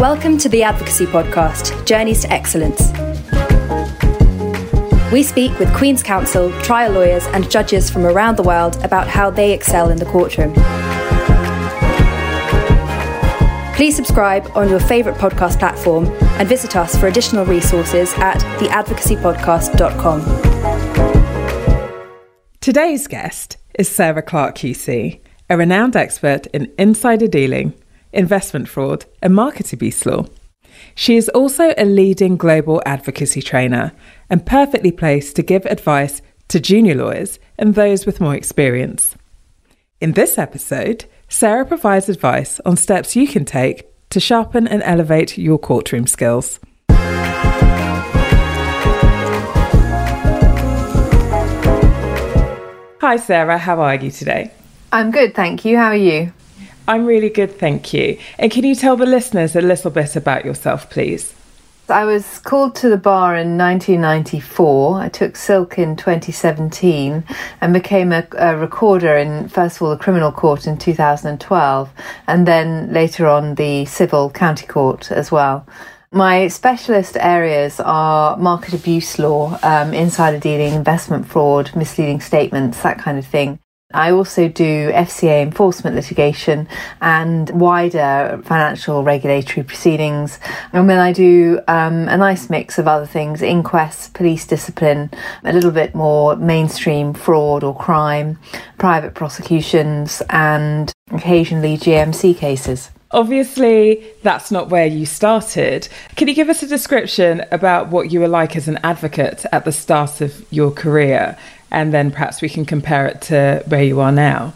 Welcome to the Advocacy Podcast Journeys to Excellence. We speak with Queen's Counsel, trial lawyers, and judges from around the world about how they excel in the courtroom. Please subscribe on your favourite podcast platform and visit us for additional resources at theadvocacypodcast.com. Today's guest is Sarah Clarke QC, a renowned expert in insider dealing investment fraud, and market abuse law. She is also a leading global advocacy trainer and perfectly placed to give advice to junior lawyers and those with more experience. In this episode, Sarah provides advice on steps you can take to sharpen and elevate your courtroom skills. Hi, Sarah. How are you today? I'm good, thank you. How are you? I'm really good, thank you. And can you tell the listeners a little bit about yourself, please? I was called to the bar in 1994. I took silk in 2017 and became a, a, recorder in, first of all, the criminal court in 2012, and then later on the civil county court as well. My specialist areas are market abuse law, um, insider dealing, investment fraud, misleading statements, that kind of thing. I also do FCA enforcement litigation and wider financial regulatory proceedings. And then I do um, a nice mix of other things inquests, police discipline, a little bit more mainstream fraud or crime, private prosecutions, and occasionally GMC cases. Obviously, that's not where you started. Can you give us a description about what you were like as an advocate at the start of your career and then perhaps we can compare it to where you are now.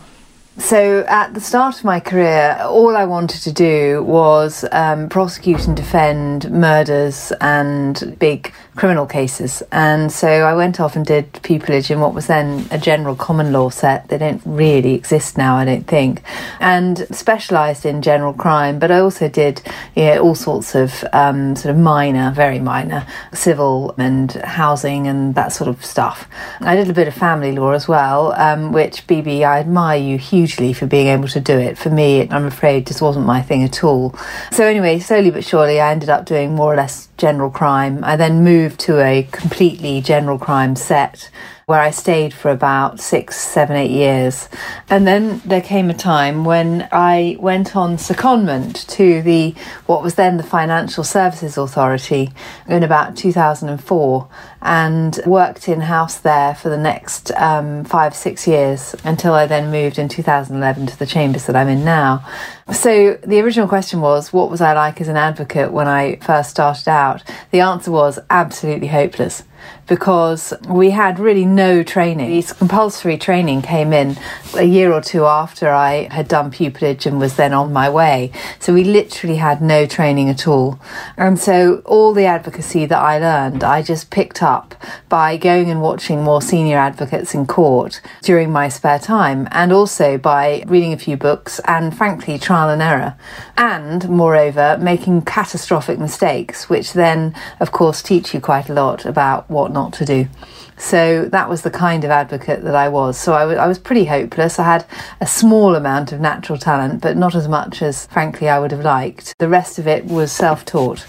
So, at the start of my career, all I wanted to do was um, prosecute and defend murders and big criminal cases. And so I went off and did pupillage in what was then a general common law set. They don't really exist now, I don't think. And specialised in general crime, but I also did you know, all sorts of um, sort of minor, very minor, civil and housing and that sort of stuff. I did a bit of family law as well, um, which, BB, I admire you hugely hugely for being able to do it. For me, I'm afraid just wasn't my thing at all. So anyway, slowly but surely, I ended up doing more or less general crime. I then moved to a completely general crime set where I stayed for about six, seven, eight years. And then there came a time when I went on secondment to the what was then the Financial Services Authority in about 2004 and worked in house there for the next um, five, six years until I then moved in 2011 to the chambers that I'm in now. So the original question was, what was I like as an advocate when I first started out? The answer was absolutely hopeless because we had really no training. This compulsory training came in a year or two after I had done pupillage and was then on my way. So we literally had no training at all. And so all the advocacy that I learned, I just picked up by going and watching more senior advocates in court during my spare time and also by reading a few books and frankly trial and error. And moreover, making catastrophic mistakes, which then of course teach you quite a lot about what not to do. So that was the kind of advocate that I was. So I, I was pretty hopeless. I had a small amount of natural talent, but not as much as, frankly, I would have liked. The rest of it was self taught.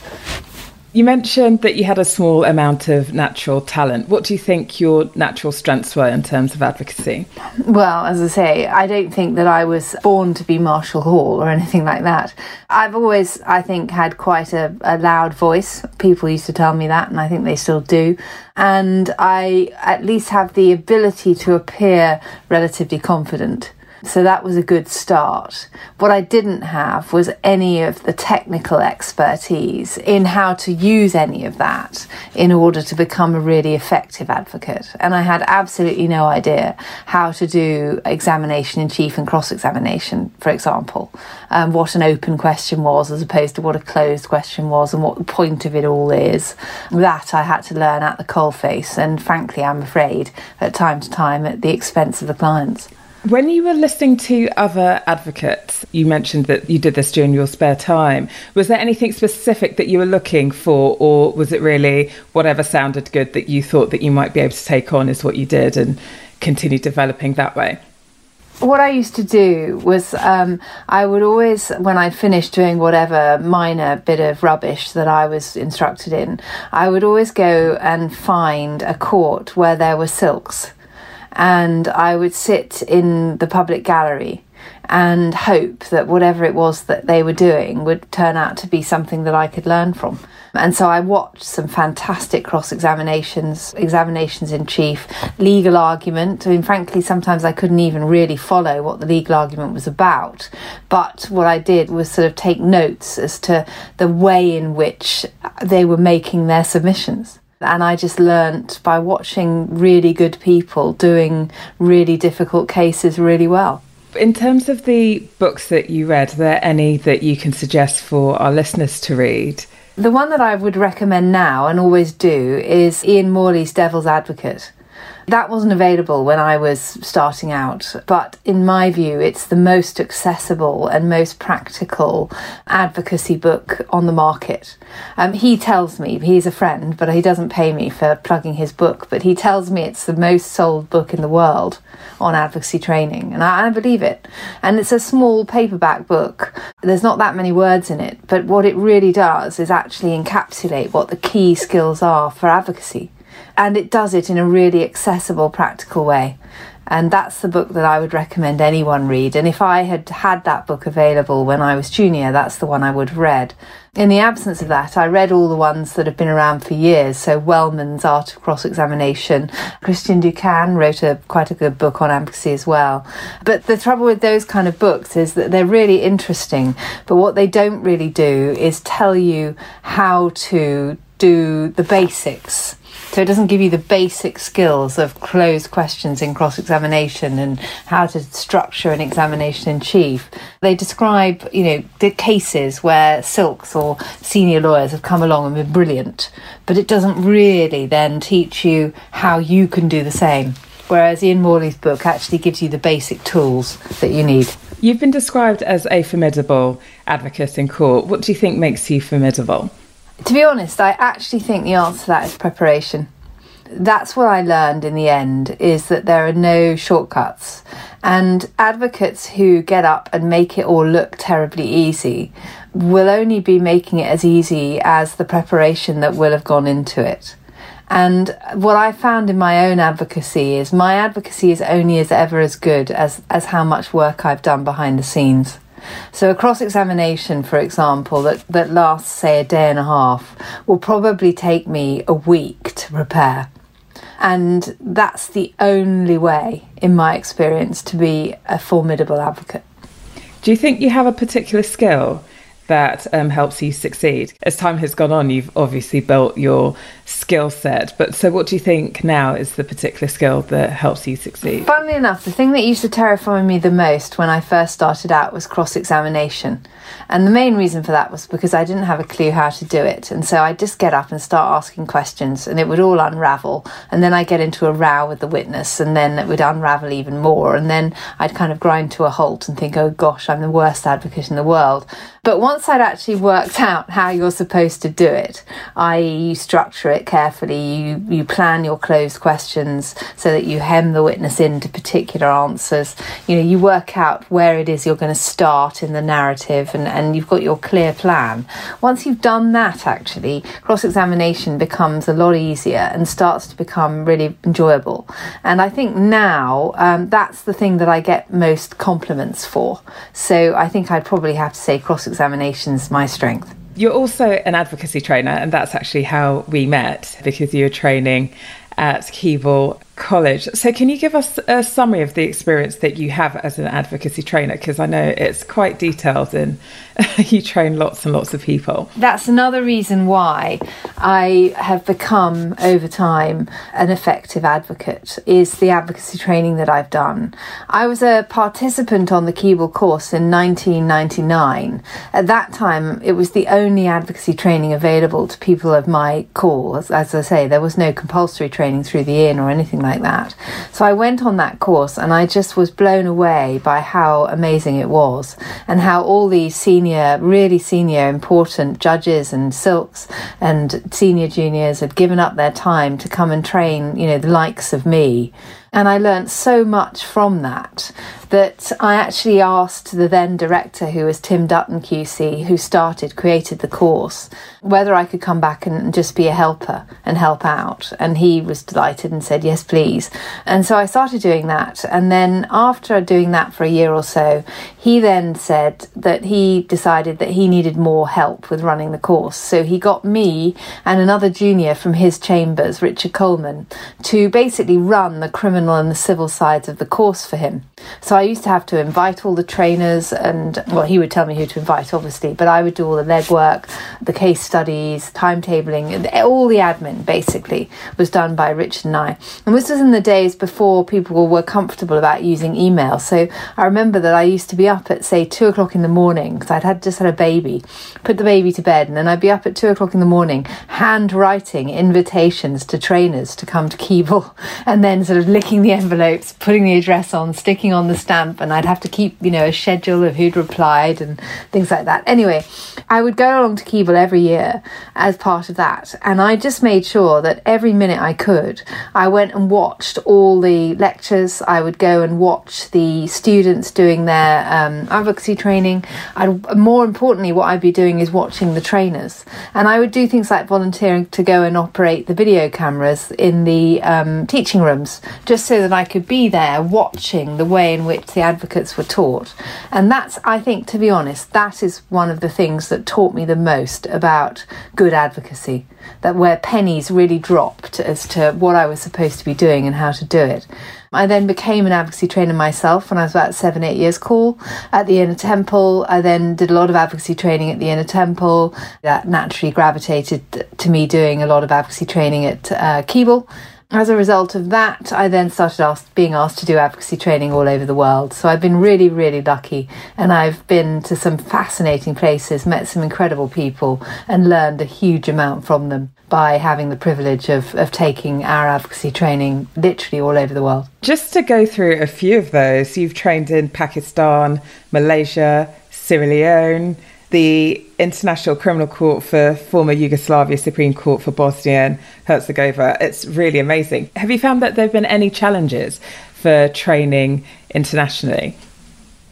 You mentioned that you had a small amount of natural talent. What do you think your natural strengths were in terms of advocacy? Well, as I say, I don't think that I was born to be Marshall Hall or anything like that. I've always, I think, had quite a, a loud voice. People used to tell me that, and I think they still do. And I at least have the ability to appear relatively confident. So that was a good start. What I didn't have was any of the technical expertise in how to use any of that in order to become a really effective advocate. And I had absolutely no idea how to do examination in chief and cross examination, for example, um, what an open question was as opposed to what a closed question was and what the point of it all is. That I had to learn at the coalface, and frankly, I'm afraid, at time to time at the expense of the clients. When you were listening to other advocates, you mentioned that you did this during your spare time. Was there anything specific that you were looking for, or was it really whatever sounded good that you thought that you might be able to take on is what you did and continue developing that way? what I used to do was um, I would always, when I'd finished doing whatever minor bit of rubbish that I was instructed in, I would always go and find a court where there were silks. And I would sit in the public gallery and hope that whatever it was that they were doing would turn out to be something that I could learn from. And so I watched some fantastic cross examinations, examinations in chief, legal argument. I mean, frankly, sometimes I couldn't even really follow what the legal argument was about. But what I did was sort of take notes as to the way in which they were making their submissions. And I just learnt by watching really good people doing really difficult cases really well. In terms of the books that you read, are there any that you can suggest for our listeners to read? The one that I would recommend now and always do is Iain Morley's Devil's Advocate. That wasn't available when I was starting out, but in my view, it's the most accessible and most practical advocacy book on the market. Um, he tells me, he's a friend, but he doesn't pay me for plugging his book, but he tells me it's the most sold book in the world on advocacy training, and I, I believe it. And it's a small paperback book, there's not that many words in it, but what it really does is actually encapsulate what the key skills are for advocacy and it does it in a really accessible, practical way. And that's the book that I would recommend anyone read. And if I had had that book available when I was junior, that's the one I would have read. In the absence of that, I read all the ones that have been around for years. So Wellman's Art of Cross Examination. Christian Duquesne wrote a quite a good book on advocacy as well. But the trouble with those kind of books is that they're really interesting, but what they don't really do is tell you how to do the basics so it doesn't give you the basic skills of closed questions in cross examination and how to structure an examination in chief. They describe, you know, the cases where silks or senior lawyers have come along and been brilliant, but it doesn't really then teach you how you can do the same. Whereas Iain Morley's book actually gives you the basic tools that you need. You've been described as a formidable advocate in court. What do you think makes you formidable? To be honest, I actually think the answer to that is preparation. That's what I learned in the end is that there are no shortcuts. And advocates who get up and make it all look terribly easy will only be making it as easy as the preparation that will have gone into it. And what I found in my own advocacy is my advocacy is only as ever as good as, as how much work I've done behind the scenes. So a cross examination, for example, that, that lasts, say, a day and a half, will probably take me a week to prepare. And that's the only way, in my experience, to be a formidable advocate. Do you think you have a particular skill that um, helps you succeed? As time has gone on, you've obviously built your skill set. But so, what do you think now is the particular skill that helps you succeed? Funnily enough, the thing that used to terrify me the most when I first started out was cross examination. And the main reason for that was because I didn't have a clue how to do it. And so I'd just get up and start asking questions, and it would all unravel. And then I'd get into a row with the witness, and then it would unravel even more. And then I'd kind of grind to a halt and think, oh gosh, I'm the worst advocate in the world. But once I'd actually worked out how you're supposed to do it, i.e., you structure it carefully, you, you plan your closed questions so that you hem the witness into particular answers, you know, you work out where it is you're going to start in the narrative and, and you've got your clear plan. Once you've done that, actually, cross examination becomes a lot easier and starts to become really enjoyable. And I think now um, that's the thing that I get most compliments for. So I think I'd probably have to say cross examination's my strength. You're also an advocacy trainer, and that's actually how we met because you're training at Keble College. So, can you give us a summary of the experience that you have as an advocacy trainer? Because I know it's quite detailed and you train lots and lots of people. That's another reason why I have become, over time, an effective advocate, is the advocacy training that I've done. I was a participant on the Keble course in 1999. At that time, it was the only advocacy training available to people of my call. As, as I say, there was no compulsory training through the IN or anything like that. So I went on that course and I just was blown away by how amazing it was and how all these senior, really senior, important judges and silks and senior juniors had given up their time to come and train, you know, the likes of me. And I learnt so much from that that I actually asked the then director, who was Tim Dutton QC, who started, created the course, whether I could come back and just be a helper and help out. And he was delighted and said, yes, please. And so I started doing that. And then after doing that for a year or so, he then said that he decided that he needed more help with running the course. So he got me and another junior from his chambers, Richard Coleman, to basically run the criminal and the civil sides of the course for him. So I used to have to invite all the trainers, and well, he would tell me who to invite, obviously, but I would do all the legwork, the case studies, timetabling, all the admin basically was done by Richard and I. And this was in the days before people were comfortable about using email. So I remember that I used to be up at say two o'clock in the morning because I'd had just had a baby, put the baby to bed, and then I'd be up at two o'clock in the morning handwriting invitations to trainers to come to Keble, and then sort of licking the envelopes, putting the address on, sticking on the stamp, and I'd have to keep you know a schedule of who'd replied and things like that. Anyway, I would go along to Keble every year as part of that, and I just made sure that every minute I could, I went and watched all the lectures. I would go and watch the students doing their um, advocacy training. I'd, more importantly, what I'd be doing is watching the trainers, and I would do things like volunteering to go and operate the video cameras in the um, teaching rooms, just so that I could be there watching the way in which the advocates were taught. And that's, I think, to be honest, that is one of the things that taught me the most about good advocacy. That where pennies really dropped as to what I was supposed to be doing and how to do it. I then became an advocacy trainer myself when I was about seven, eight years call at the Inner Temple. I then did a lot of advocacy training at the Inner Temple. That naturally gravitated to me doing a lot of advocacy training at uh, Keble. As a result of that, I then started being asked to do advocacy training all over the world. So I've been really, really lucky and I've been to some fascinating places, met some incredible people, and learned a huge amount from them by having the privilege of, of taking our advocacy training literally all over the world. Just to go through a few of those, you've trained in Pakistan, Malaysia, Sierra Leone, the International Criminal Court for former Yugoslavia, Supreme Court for Bosnia and Herzegovina. It's really amazing. Have you found that there have been any challenges for training internationally?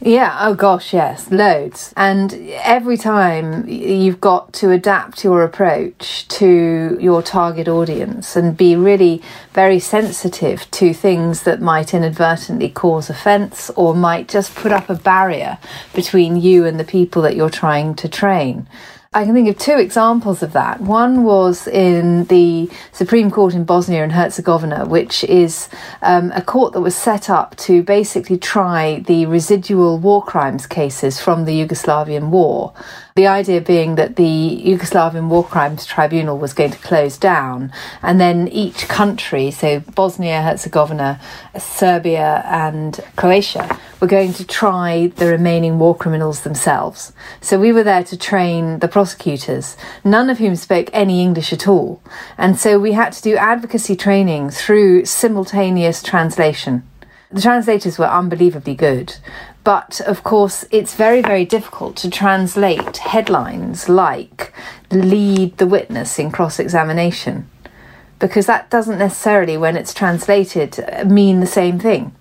Yeah, oh gosh, yes, loads. And every time you've got to adapt your approach to your target audience and be really very sensitive to things that might inadvertently cause offence or might just put up a barrier between you and the people that you're trying to train. I can think of two examples of that. One was in the Supreme Court in Bosnia and Herzegovina, which is um, a court that was set up to basically try the residual war crimes cases from the Yugoslavian war. The idea being that the Yugoslavian War Crimes Tribunal was going to close down, and then each country, so Bosnia, Herzegovina, Serbia, and Croatia, were going to try the remaining war criminals themselves. So we were there to train the prosecutors, none of whom spoke any English at all. And so we had to do advocacy training through simultaneous translation. The translators were unbelievably good, but of course, it's very, very difficult to translate headlines like lead the witness in cross examination because that doesn't necessarily, when it's translated, mean the same thing.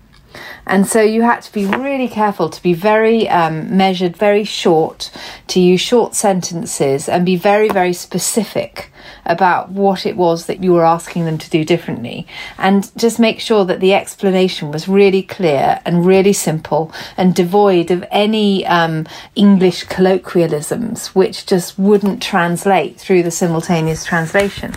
And so you had to be really careful to be very um, measured, very short, to use short sentences and be very, very specific about what it was that you were asking them to do differently. And just make sure that the explanation was really clear and really simple and devoid of any um, English colloquialisms, which just wouldn't translate through the simultaneous translation.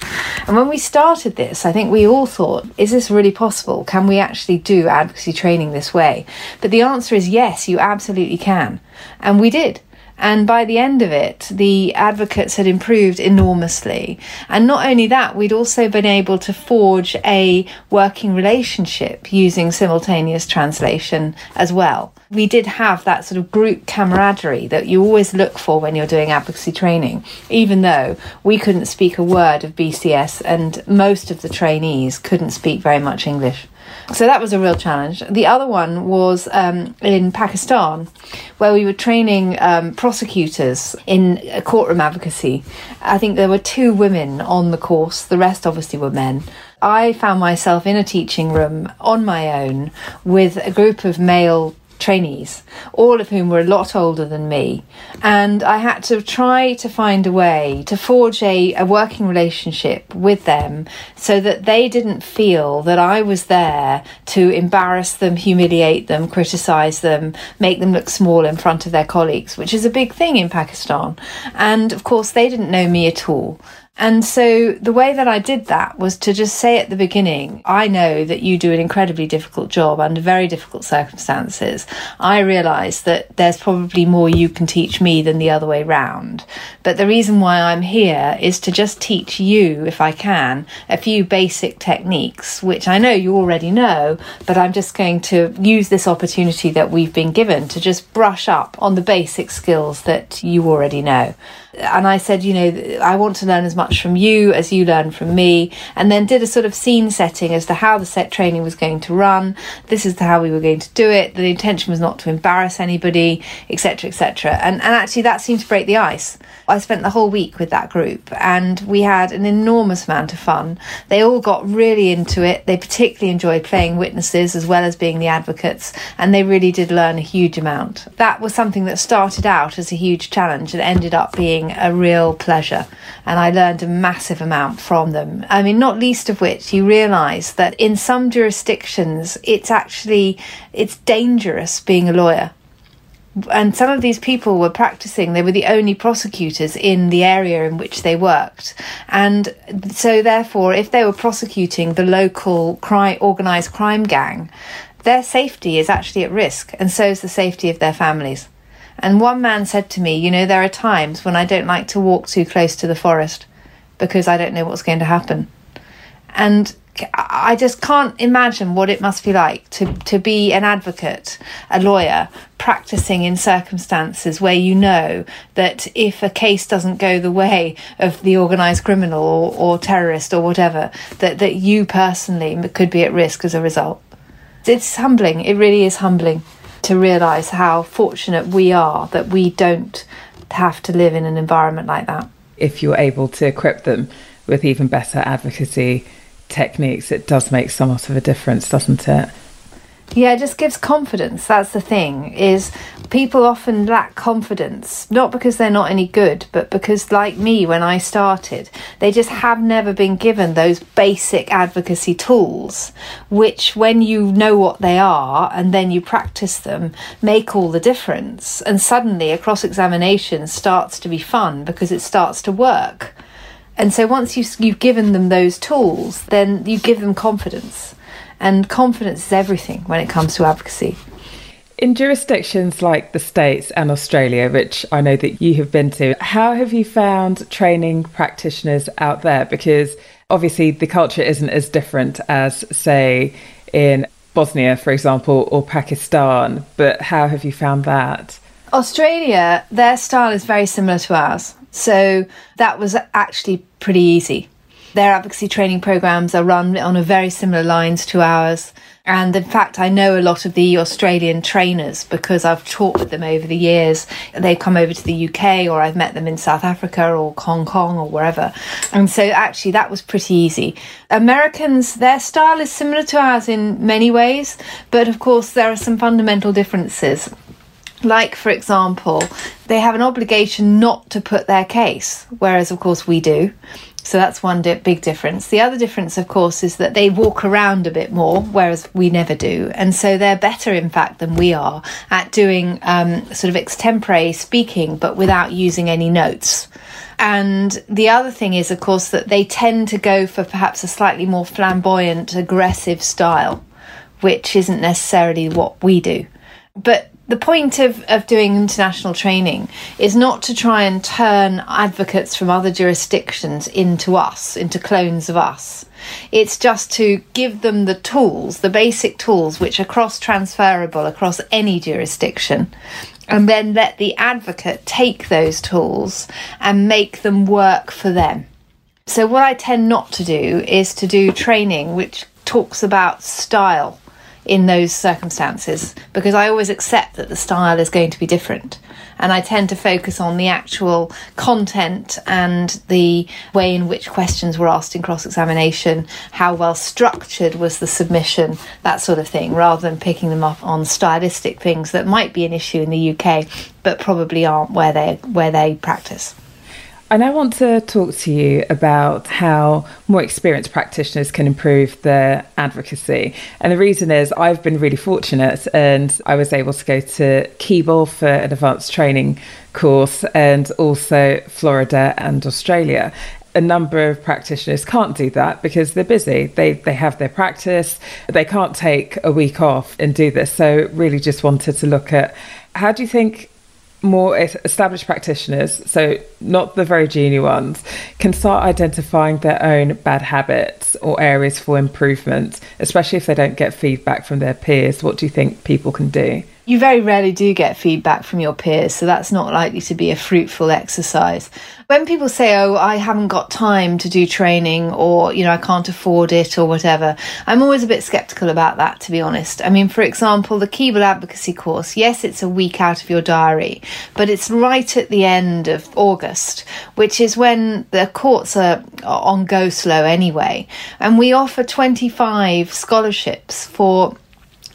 And when we started this, I think we all thought, is this really possible? Can we actually do advocacy training this way? But the answer is yes, you absolutely can. And we did. And by the end of it, the advocates had improved enormously. And not only that, we'd also been able to forge a working relationship using simultaneous translation as well. We did have that sort of group camaraderie that you always look for when you're doing advocacy training, even though we couldn't speak a word of BCS and most of the trainees couldn't speak very much English. So that was a real challenge. The other one was um, in Pakistan, where we were training um, prosecutors in courtroom advocacy. I think there were two women on the course, the rest obviously were men. I found myself in a teaching room on my own with a group of male trainees, all of whom were a lot older than me. And I had to try to find a way to forge a, a working relationship with them so that they didn't feel that I was there to embarrass them, humiliate them, criticize them, make them look small in front of their colleagues, which is a big thing in Pakistan. And of course, they didn't know me at all. And so the way that I did that was to just say at the beginning, I know that you do an incredibly difficult job under very difficult circumstances. I realize that there's probably more you can teach me than the other way round. But the reason why I'm here is to just teach you, if I can, a few basic techniques, which I know you already know, but I'm just going to use this opportunity that we've been given to just brush up on the basic skills that you already know and I said, you know, I want to learn as much from you as you learn from me, and then did a sort of scene setting as to how the set training was going to run. This is how we were going to do it. The intention was not to embarrass anybody, etc., etc. And and actually, that seemed to break the ice. I spent the whole week with that group, and we had an enormous amount of fun. They all got really into it. They particularly enjoyed playing witnesses as well as being the advocates, and they really did learn a huge amount. That was something that started out as a huge challenge and ended up being being a real pleasure. And I learned a massive amount from them. I mean, not least of which you realize that in some jurisdictions, it's actually, it's dangerous being a lawyer and some of these people were practicing they were the only prosecutors in the area in which they worked and so therefore if they were prosecuting the local crime organized crime gang their safety is actually at risk and so is the safety of their families and one man said to me, You know, there are times when I don't like to walk too close to the forest because I don't know what's going to happen. And I just can't imagine what it must be like to, to be an advocate, a lawyer, practicing in circumstances where you know that if a case doesn't go the way of the organised criminal or, or terrorist or whatever, that, that you personally could be at risk as a result. It's humbling. It really is humbling to realise how fortunate we are that we don't have to live in an environment like that. If you're able to equip them with even better advocacy techniques, it does make somewhat of a difference, doesn't it? Yeah, it just gives confidence. That's the thing. Is people often lack confidence, not because they're not any good, but because, like me, when I started, they just have never been given those basic advocacy tools, which, when you know what they are and then you practice them, make all the difference. And suddenly, a cross examination starts to be fun because it starts to work. And so, once you've, you've given them those tools, then you give them confidence. And confidence is everything when it comes to advocacy. In jurisdictions like the States and Australia, which I know that you have been to, how have you found training practitioners out there? Because obviously the culture isn't as different as, say, in Bosnia, for example, or Pakistan, but how have you found that? Australia, their style is very similar to ours. So that was actually pretty easy. Their advocacy training programs are run on a very similar lines to ours. And in fact, I know a lot of the Australian trainers because I've taught with them over the years. They come over to the UK or I've met them in South Africa or Hong Kong or wherever. And so actually that was pretty easy. Americans, their style is similar to ours in many ways, but of course there are some fundamental differences. Like, for example, they have an obligation not to put their case, whereas, of course, we do. So that's one di- big difference. The other difference, of course, is that they walk around a bit more, whereas we never do. And so they're better, in fact, than we are at doing um, sort of extempore speaking, but without using any notes. And the other thing is, of course, that they tend to go for perhaps a slightly more flamboyant, aggressive style, which isn't necessarily what we do. But the point of, of doing international training is not to try and turn advocates from other jurisdictions into us, into clones of us. It's just to give them the tools, the basic tools, which are cross transferable across any jurisdiction, and then let the advocate take those tools and make them work for them. So, what I tend not to do is to do training which talks about style in those circumstances because I always accept that the style is going to be different. And I tend to focus on the actual content and the way in which questions were asked in cross examination, how well structured was the submission, that sort of thing, rather than picking them up on stylistic things that might be an issue in the UK but probably aren't where they where they practice. And I want to talk to you about how more experienced practitioners can improve their advocacy. And the reason is I've been really fortunate and I was able to go to Keble for an advanced training course and also Florida and Australia a number of practitioners can't do that because they're busy. They they have their practice. They can't take a week off and do this. So really just wanted to look at how do you think more established practitioners, so not the very junior ones, can start identifying their own bad habits or areas for improvement, especially if they don't get feedback from their peers. What do you think people can do? You very rarely do get feedback from your peers, so that's not likely to be a fruitful exercise. When people say, Oh, I haven't got time to do training, or, you know, I can't afford it, or whatever, I'm always a bit skeptical about that, to be honest. I mean, for example, the Keble Advocacy course, yes, it's a week out of your diary, but it's right at the end of August, which is when the courts are on go slow anyway. And we offer 25 scholarships for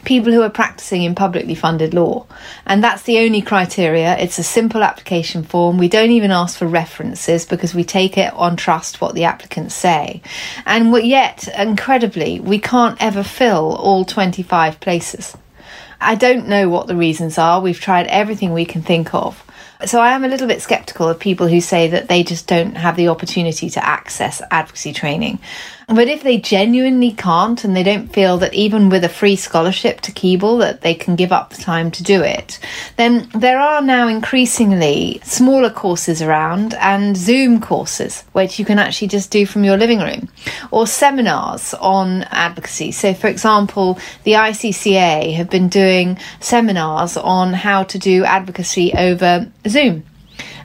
people who are practicing in publicly funded law. And that's the only criteria. It's a simple application form. We don't even ask for references because we take it on trust what the applicants say. And yet, incredibly, we can't ever fill all 25 places. I don't know what the reasons are. We've tried everything we can think of. So I am a little bit skeptical of people who say that they just don't have the opportunity to access advocacy training. But if they genuinely can't and they don't feel that even with a free scholarship to Keble that they can give up the time to do it, then there are now increasingly smaller courses around and Zoom courses which you can actually just do from your living room or seminars on advocacy. So for example, the ICCA have been doing seminars on how to do advocacy over Zoom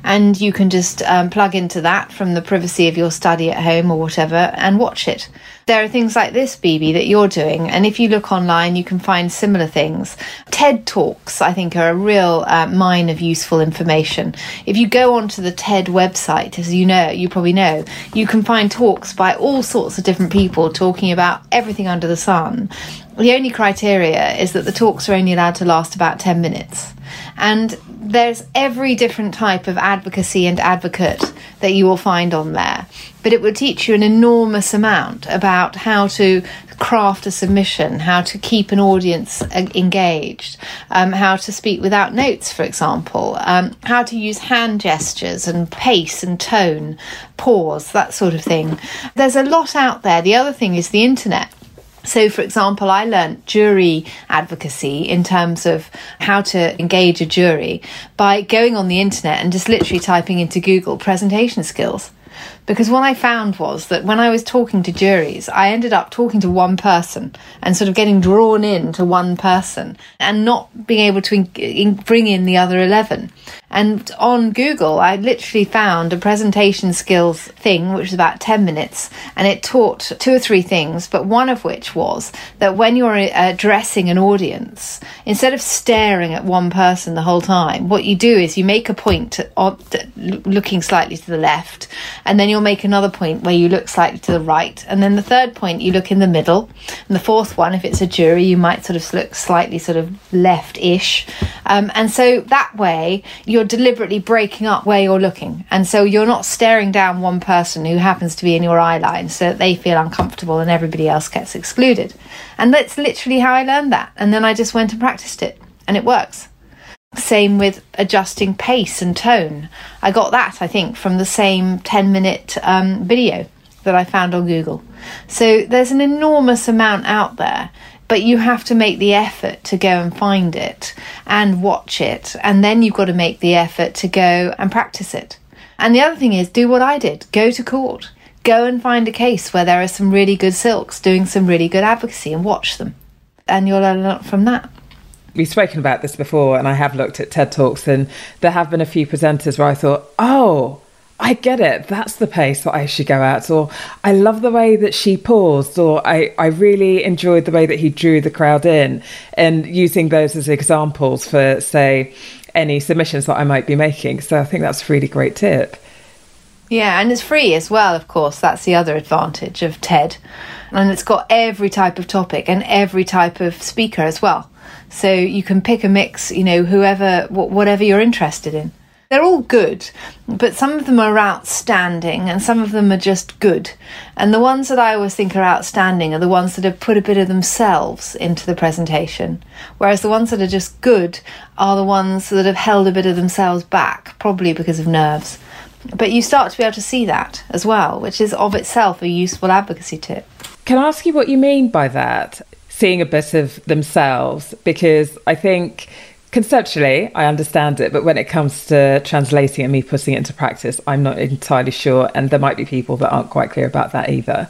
and you can just um, plug into that from the privacy of your study at home or whatever and watch it. There are things like this, BB, that you're doing, and if you look online, you can find similar things. TED Talks, I think, are a real uh, mine of useful information. If you go onto the TED website, as you know, you probably know, you can find talks by all sorts of different people talking about everything under the sun. The only criteria is that the talks are only allowed to last about 10 minutes. And there's every different type of advocacy and advocate that you will find on there. But it will teach you an enormous amount about how to craft a submission, how to keep an audience engaged, um, how to speak without notes, for example, um, how to use hand gestures and pace and tone, pause, that sort of thing. There's a lot out there. The other thing is the internet. So, for example, I learned jury advocacy in terms of how to engage a jury by going on the internet and just literally typing into Google presentation skills. Because what I found was that when I was talking to juries, I ended up talking to one person and sort of getting drawn in to one person and not being able to in- in bring in the other 11. And on Google, I literally found a presentation skills thing, which was about 10 minutes, and it taught two or three things, but one of which was that when you're uh, addressing an audience, instead of staring at one person the whole time, what you do is you make a point looking slightly to the left, and then you'll make another point where you look slightly to the right, and then the third point you look in the middle, and the fourth one, if it's a jury, you might sort of look slightly sort of left ish. Um, and so that way, you're deliberately breaking up where you're looking. And so you're not staring down one person who happens to be in your eye line so that they feel uncomfortable and everybody else gets excluded. And that's literally how I learned that. And then I just went and practiced it, and it works. Same with adjusting pace and tone. I got that, I think, from the same 10 minute um, video that I found on Google. So there's an enormous amount out there but you have to make the effort to go and find it and watch it. And then you've got to make the effort to go and practice it. And the other thing is, do what I did go to court. Go and find a case where there are some really good silks doing some really good advocacy and watch them. And you'll learn a lot from that we've spoken about this before and I have looked at TED Talks and there have been a few presenters where I thought, oh, I get it. That's the pace that I should go at. Or I love the way that she paused. Or I, I really enjoyed the way that he drew the crowd in and using those as examples for, say, any submissions that I might be making. So I think that's a really great tip. Yeah, and it's free as well, of course. That's the other advantage of TED. And it's got every type of topic and every type of speaker as well. So you can pick a mix, you know, whoever, whatever you're interested in. They're all good, but some of them are outstanding and some of them are just good. And the ones that I always think are outstanding are the ones that have put a bit of themselves into the presentation. Whereas the ones that are just good are the ones that have held a bit of themselves back, probably because of nerves. But you start to be able to see that as well, which is of itself a useful advocacy tip. Can I ask you what you mean by that? Seeing a bit of themselves, because I think conceptually I understand it, but when it comes to translating and me putting it into practice, I'm not entirely sure. And there might be people that aren't quite clear about that either.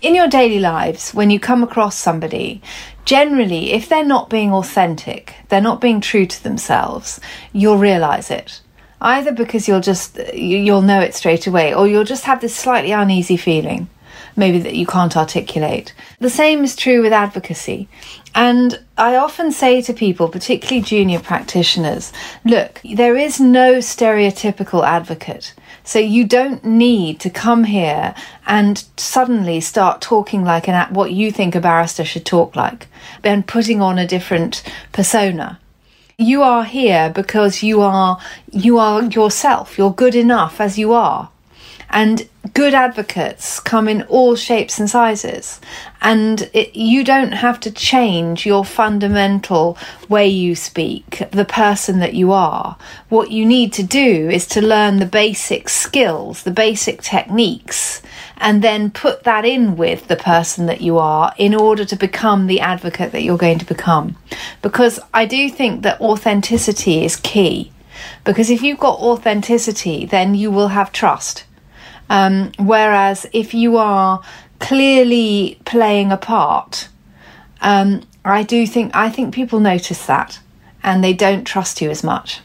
In your daily lives, when you come across somebody, generally, if they're not being authentic, they're not being true to themselves, you'll realize it. Either because you'll just you'll know it straight away, or you'll just have this slightly uneasy feeling maybe that you can't articulate. The same is true with advocacy. And I often say to people, particularly junior practitioners, look, there is no stereotypical advocate. So you don't need to come here and suddenly start talking like an what you think a barrister should talk like and putting on a different persona. You are here because you are you are yourself. You're good enough as you are. And good advocates come in all shapes and sizes. And it, you don't have to change your fundamental way you speak, the person that you are. What you need to do is to learn the basic skills, the basic techniques, and then put that in with the person that you are in order to become the advocate that you're going to become. Because I do think that authenticity is key. Because if you've got authenticity, then you will have trust um, whereas if you are clearly playing a part, um, I do think I think people notice that and they don't trust you as much.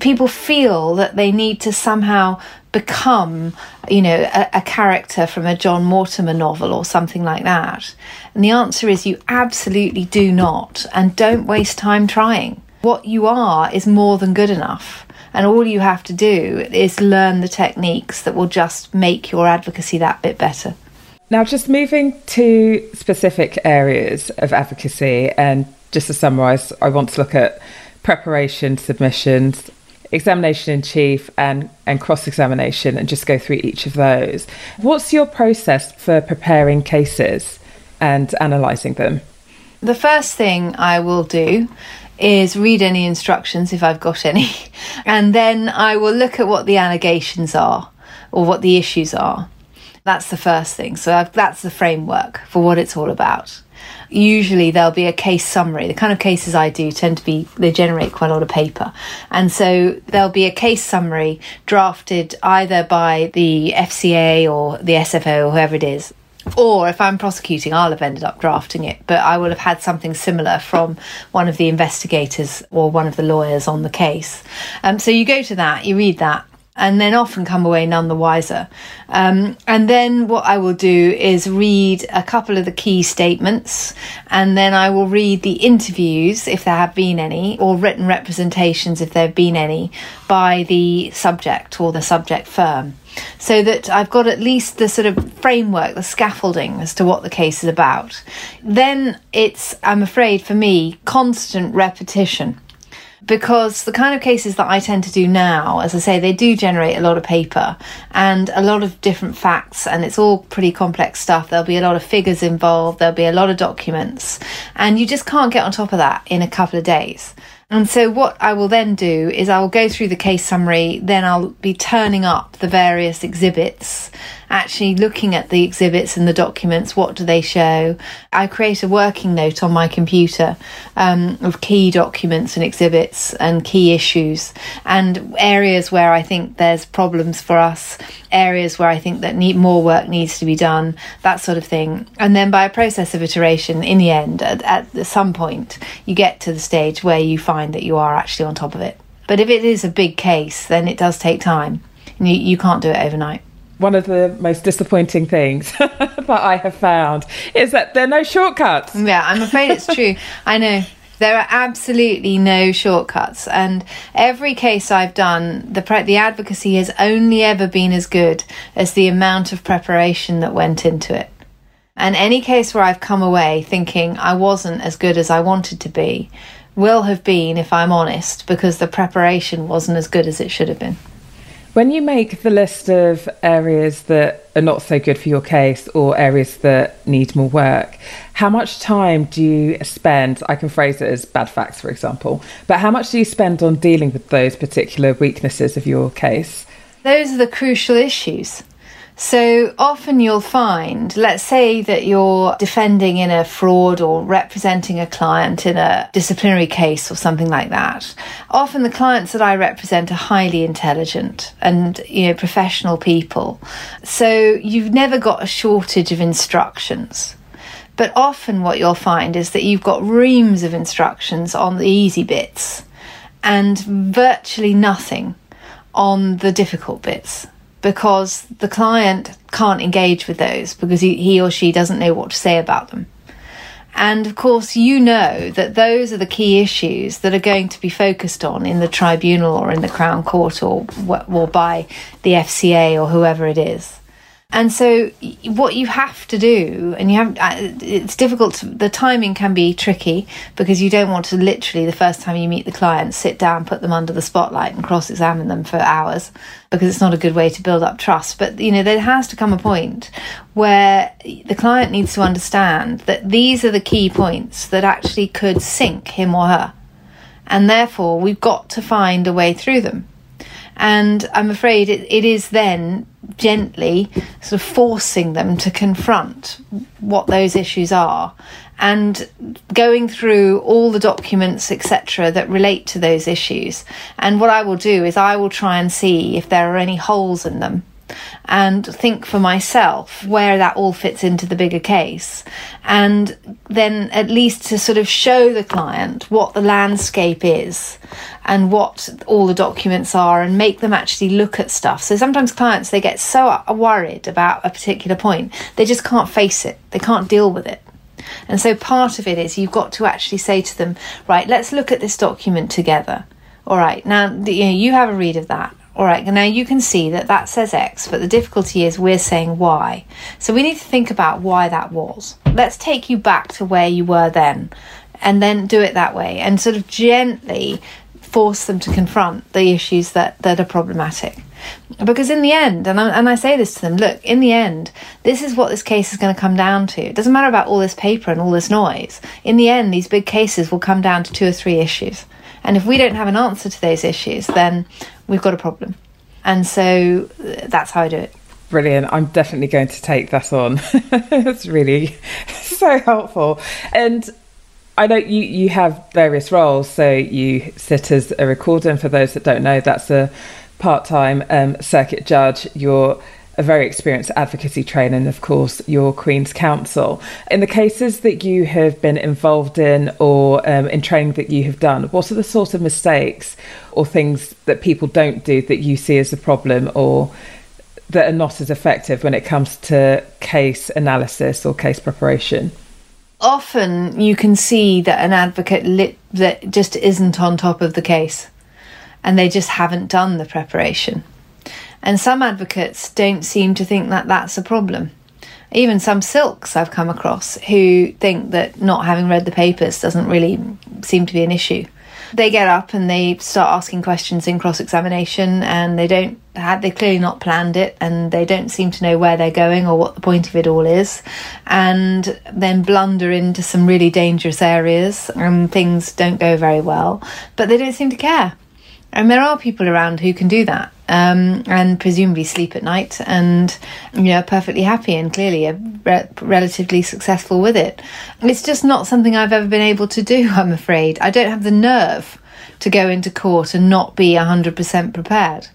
People feel that they need to somehow become, you know, a, a, character from a John Mortimer novel or something like that. And the answer is you absolutely do not, and don't waste time trying. What you are is more than good enough. And all you have to do is learn the techniques that will just make your advocacy that bit better. Now, just moving to specific areas of advocacy, and just to summarise, I want to look at preparation, submissions, examination in chief, and, and cross examination, and just go through each of those. What's your process for preparing cases and analysing them? The first thing I will do is read any instructions if I've got any, and then I will look at what the allegations are or what the issues are. That's the first thing. So I've, that's the framework for what it's all about. Usually there'll be a case summary. The kind of cases I do tend to be, they generate quite a lot of paper. And so there'll be a case summary drafted either by the FCA or the SFO or whoever it is or if I'm prosecuting, I'll have ended up drafting it, but I will have had something similar from one of the investigators or one of the lawyers on the case. Um, so you go to that, you read that, and then often come away none the wiser. Um, and then what I will do is read a couple of the key statements, and then I will read the interviews, if there have been any, or written representations, if there have been any, by the subject or the subject firm so that I've got at least the sort of framework, the scaffolding as to what the case is about. Then it's, I'm afraid for me, constant repetition. Because the kind of cases that I tend to do now, as I say, they do generate a lot of paper and a lot of different facts, and it's all pretty complex stuff. There'll be a lot of figures involved, there'll be a lot of documents, and you just can't get on top of that in a couple of days. And so, what I will then do is I will go through the case summary, then I'll be turning up the various exhibits actually looking at the exhibits and the documents. What do they show? I create a working note on my computer um, of key documents and exhibits and key issues and areas where I think there's problems for us, areas where I think that need more work needs to be done, that sort of thing. And then by a process of iteration, in the end, at, at some point, you get to the stage where you find that you are actually on top of it. But if it is a big case, then it does take time You, you can't do it overnight. One of the most disappointing things that I have found is that there are no shortcuts. Yeah, I'm afraid it's true. I know. There are absolutely no shortcuts, and every case I've done, the pre- the advocacy has only ever been as good as the amount of preparation that went into it. And any case where I've come away thinking I wasn't as good as I wanted to be will have been, if I'm honest, because the preparation wasn't as good as it should have been. When you make the list of areas that are not so good for your case or areas that need more work, how much time do you spend? I can phrase it as bad facts, for example, but how much do you spend on dealing with those particular weaknesses of your case? Those are the crucial issues. So often you'll find, let's say that you're defending in a fraud or representing a client in a disciplinary case or something like that. Often the clients that I represent are highly intelligent and, you know, professional people. So you've never got a shortage of instructions. But often what you'll find is that you've got reams of instructions on the easy bits and virtually nothing on the difficult bits because the client can't engage with those because he, or she doesn't know what to say about them. And of course, you know that those are the key issues that are going to be focused on in the tribunal or in the Crown Court or, or by the FCA or whoever it is. And so, what you have to do, and you have, uh, it's difficult. To, the timing can be tricky because you don't want to literally the first time you meet the client sit down, put them under the spotlight, and cross-examine them for hours because it's not a good way to build up trust. But you know, there has to come a point where the client needs to understand that these are the key points that actually could sink him or her, and therefore we've got to find a way through them. And I'm afraid it, it is then gently sort of forcing them to confront what those issues are and going through all the documents etc that relate to those issues. And what i will do is i will try and see if there are any holes in them and think for myself where that all fits into the bigger case. And then at least to sort of show the client what the landscape is and what all the documents are and make them actually look at stuff. So sometimes clients, they get so worried about a particular point, they just can't face it, they can't deal with it. And so part of it is you've got to actually say to them, right, let's look at this document together. All right, now you, know, you have a read of that. All right, now you can see that that says X, but the difficulty is we're saying Y. So we need to think about why that was. Let's take you back to where you were then and then do it that way and sort of gently force them to confront the issues that, that are problematic. Because in the end, and I, and I say this to them, look, in the end, this is what this case is going to come down to. It doesn't matter about all this paper and all this noise. In the end, these big cases will come down to two or three issues. And if we don't have an answer to those issues, then we've got a problem. And so that's how I do it. Brilliant. I'm definitely going to take that on. it's really so helpful. And I know you, you have various roles. So you sit as a recorder, and for those that don't know, that's a part time um, circuit judge. You're a very experienced advocacy trainer, and of course, you're Queen's Counsel. In the cases that you have been involved in or um, in training that you have done, what are the sort of mistakes or things that people don't do that you see as a problem or that are not as effective when it comes to case analysis or case preparation? Often you can see that an advocate lit, that just isn't on top of the case and they just haven't done the preparation. And some advocates don't seem to think that that's a problem. Even some silks I've come across who think that not having read the papers doesn't really seem to be an issue. They get up and they start asking questions in cross examination, and they don't have, they clearly not planned it, and they don't seem to know where they're going or what the point of it all is, and then blunder into some really dangerous areas, and things don't go very well, but they don't seem to care. And there are people around who can do that um, and presumably sleep at night and you know perfectly happy and clearly are re- relatively successful with it. It's just not something I've ever been able to do. I'm afraid I don't have the nerve to go into court and not be hundred percent prepared.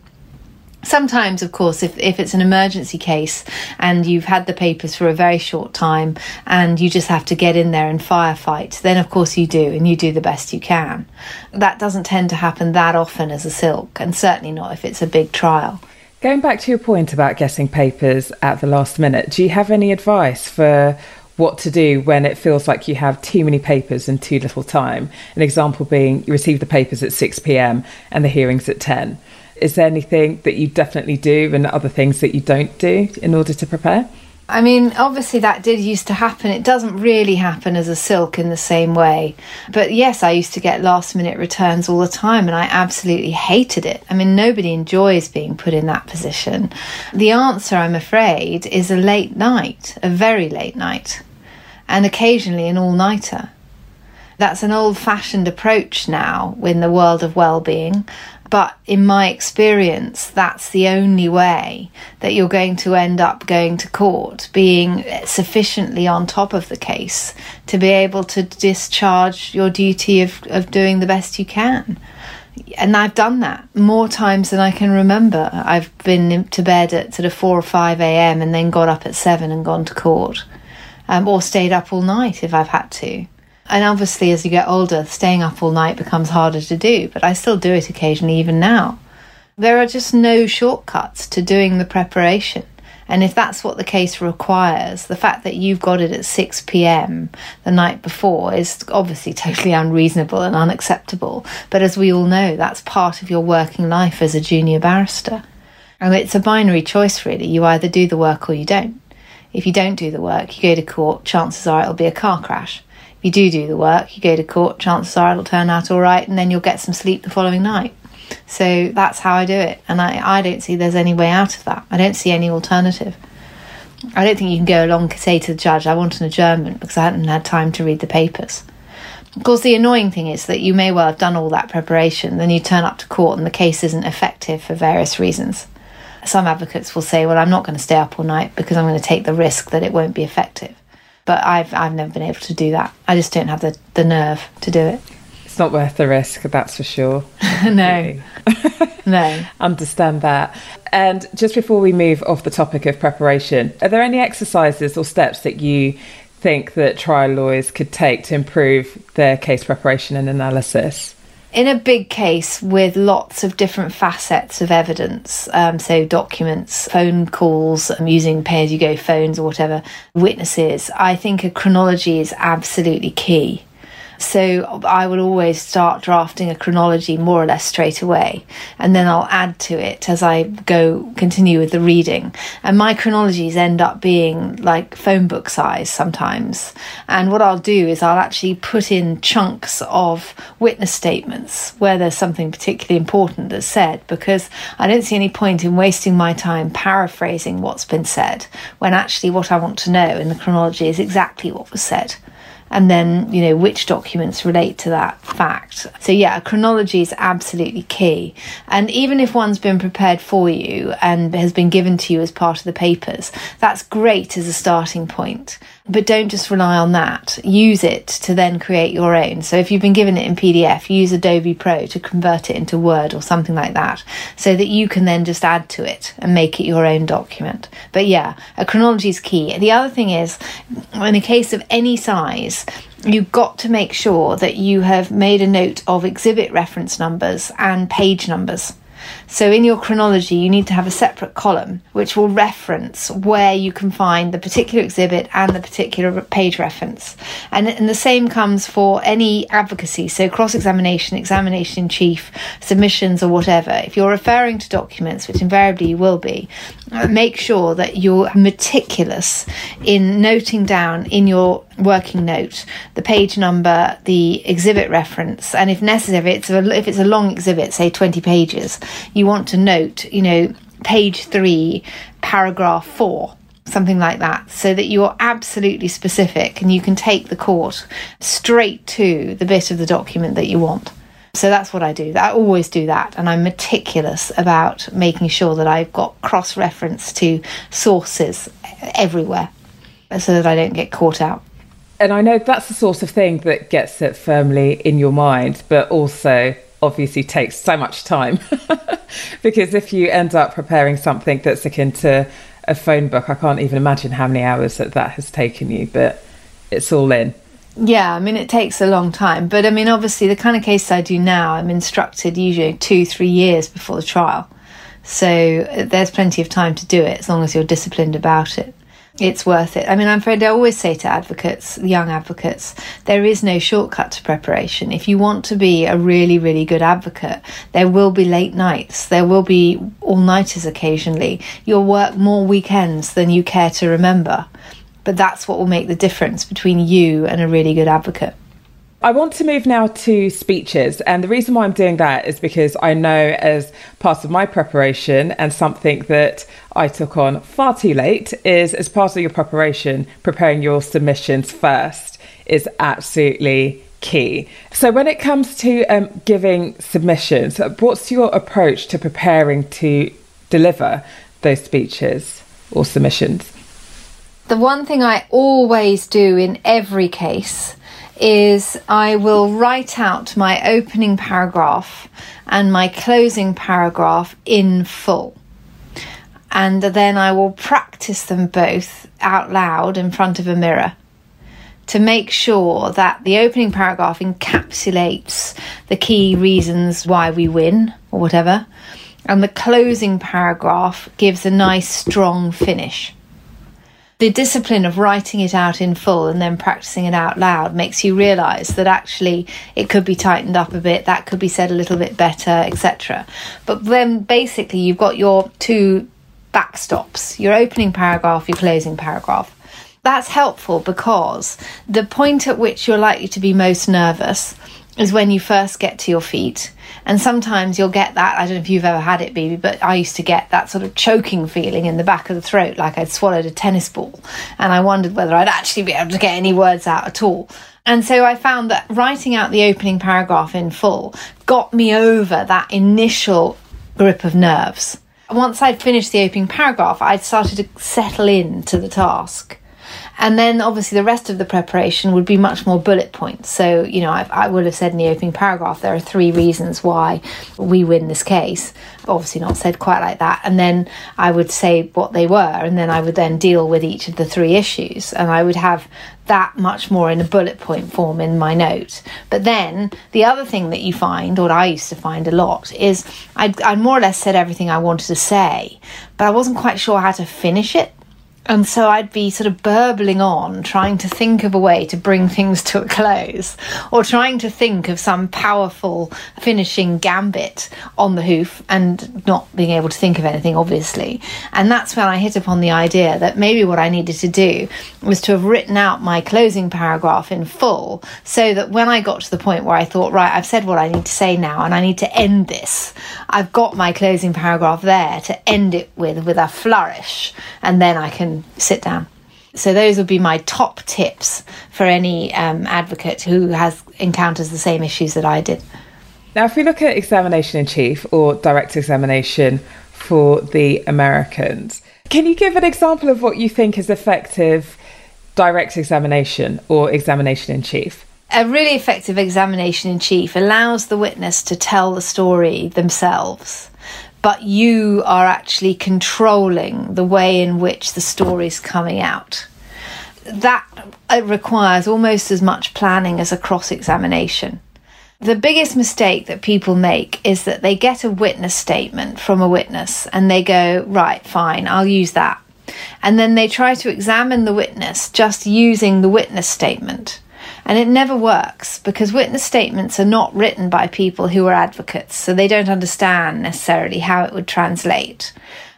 Sometimes, of course, if, if it's an emergency case and you've had the papers for a very short time and you just have to get in there and firefight, then of course you do and you do the best you can. That doesn't tend to happen that often as a silk, and certainly not if it's a big trial. Going back to your point about getting papers at the last minute, do you have any advice for what to do when it feels like you have too many papers and too little time? An example being you receive the papers at 6 pm and the hearing's at 10. Is there anything that you definitely do and other things that you don't do in order to prepare? I mean, obviously that did used to happen. It doesn't really happen as a silk in the same way. But yes, I used to get last minute returns all the time and I absolutely hated it. I mean, nobody enjoys being put in that position. The answer, I'm afraid, is a late night, a very late night, and occasionally an all nighter. That's an old fashioned approach now in the world of well being. But in my experience, that's the only way that you're going to end up going to court, being sufficiently on top of the case to be able to discharge your duty of, of doing the best you can. And I've done that more times than I can remember. I've been to bed at sort of 4 or 5 a.m. and then got up at 7 and gone to court, um, or stayed up all night if I've had to. And obviously, as you get older, staying up all night becomes harder to do, but I still do it occasionally, even now. There are just no shortcuts to doing the preparation. And if that's what the case requires, the fact that you've got it at 6 pm the night before is obviously totally unreasonable and unacceptable. But as we all know, that's part of your working life as a junior barrister. And it's a binary choice, really. You either do the work or you don't. If you don't do the work, you go to court, chances are it'll be a car crash you do do the work, you go to court, chances are it'll turn out all right, and then you'll get some sleep the following night. So that's how I do it, and I, I don't see there's any way out of that. I don't see any alternative. I don't think you can go along and say to the judge, I want an adjournment because I hadn't had time to read the papers. Of course, the annoying thing is that you may well have done all that preparation, then you turn up to court and the case isn't effective for various reasons. Some advocates will say, Well, I'm not going to stay up all night because I'm going to take the risk that it won't be effective but I've I've never been able to do that. I just don't have the, the nerve to do it. It's not worth the risk, that's for sure. no. no. Understand that. And just before we move off the topic of preparation, are there any exercises or steps that you think that trial lawyers could take to improve their case preparation and analysis? In a big case with lots of different facets of evidence, um, so documents, phone calls, um, using pay as you go phones or whatever, witnesses, I think a chronology is absolutely key. So I will always start drafting a chronology more or less straight away, and then I'll add to it as I go continue with the reading. And my chronologies end up being like phone book size sometimes. And what I'll do is I'll actually put in chunks of witness statements where there's something particularly important that's said, because I don't see any point in wasting my time paraphrasing what's been said when actually what I want to know in the chronology is exactly what was said and then you know which documents relate to that fact. So yeah chronology is absolutely key. And even if one's been prepared for you and has been given to you as part of the papers that's great as a starting point but don't just rely on that. Use it to then create your own. So if you've been given it in PDF, use Adobe Pro to convert it into Word or something like that so that you can then just add to it and make it your own document. But yeah, a chronology is key. The other thing is, in a case of any size, you've got to make sure that you have made a note of exhibit reference numbers and page numbers. So in your chronology, you need to have a separate column which will reference where you can find the particular exhibit and the particular page reference. And, and the same comes for any advocacy, so cross examination, examination in chief, submissions, or whatever. If you're referring to documents, which invariably you will be, uh, make sure that you're meticulous in noting down in your working note the page number, the exhibit reference, and if necessary, it's a, if it's a long exhibit, say 20 pages, you want to note, you know, page three, paragraph four something like that, so that you're absolutely specific and you can take the court straight to the bit of the document that you want. So that's what I do. I always do that, and I'm meticulous about making sure that I've got cross reference to sources everywhere so that I don't get caught out. And I know that's the sort of thing that gets it firmly in your mind, but also obviously takes so much time. because if you end up preparing something that's akin to a phone book, I can't even imagine how many hours that that has taken you, but it's all in. Yeah, I mean, it takes a long time. But I mean, obviously, the kind of cases I do now, I'm instructed usually two, three years before the trial. So uh, there's plenty of time to do it as long as you're disciplined about it. It's worth it. I mean, I'm afraid I always say to advocates, young advocates, there is no shortcut to preparation. If you want to be a really, really good advocate, there will be late nights, there will be all nighters occasionally. You'll work more weekends than you care to remember. But that's what will make the difference between you and a really good advocate. I want to move now to speeches. And the reason why I'm doing that is because I know, as part of my preparation and something that I took on far too late, is as part of your preparation, preparing your submissions first is absolutely key. So, when it comes to um, giving submissions, what's your approach to preparing to deliver those speeches or submissions? The one thing I always do in every case is I will write out my opening paragraph and my closing paragraph in full. And then I will practice them both out loud in front of a mirror to make sure that the opening paragraph encapsulates the key reasons why we win or whatever, and the closing paragraph gives a nice strong finish the discipline of writing it out in full and then practicing it out loud makes you realize that actually it could be tightened up a bit, that could be said a little bit better, etc. But then basically you've got your two backstops your opening paragraph, your closing paragraph. That's helpful because the point at which you're likely to be most nervous is when you first get to your feet. And sometimes you'll get that. I don't know if you've ever had it, Bibi, but I used to get that sort of choking feeling in the back of the throat, like I'd swallowed a tennis ball. And I wondered whether I'd actually be able to get any words out at all. And so I found that writing out the opening paragraph in full got me over that initial grip of nerves. Once I'd finished the opening paragraph, I'd started to settle in to the task. And then obviously the rest of the preparation would be much more bullet points. So, you know, I, I, would have said in the opening paragraph, there are three reasons why we win this case. Obviously, not said quite like that. And then I would say what they were, and then I would then deal with each of the three issues. And I would have that much more in a bullet point form in my note. But then the other thing that you find, or I used to find a lot, is I'd more or less said everything I wanted to say, but I wasn't quite sure how to finish it. And so I'd be sort of burbling on, trying to think of a way to bring things to a close, or trying to think of some powerful finishing gambit on the hoof, and not being able to think of anything, obviously. And that's when I hit upon the idea that maybe what I needed to do was to have written out my closing paragraph in full, so that when I got to the point where I thought, right, I've said what I need to say now, and I need to end this, I've got my closing paragraph there to end it with, with a flourish, and then I can sit down. So those would be my top tips for any um, advocate who has encounters the same issues that I did. Now, if we look at examination in chief or direct examination for the Americans, can you give an example of what you think is effective direct examination or examination in chief? A really effective examination in chief allows the witness to tell the story themselves but you are actually controlling the way in which the story is coming out. That uh, requires almost as much planning as a cross examination. The biggest mistake that people make is that they get a witness statement from a witness and they go, right, fine, I'll use that. And then they try to examine the witness just using the witness statement. And it never works because witness statements are not written by people who are advocates, so they don't understand necessarily how it would translate.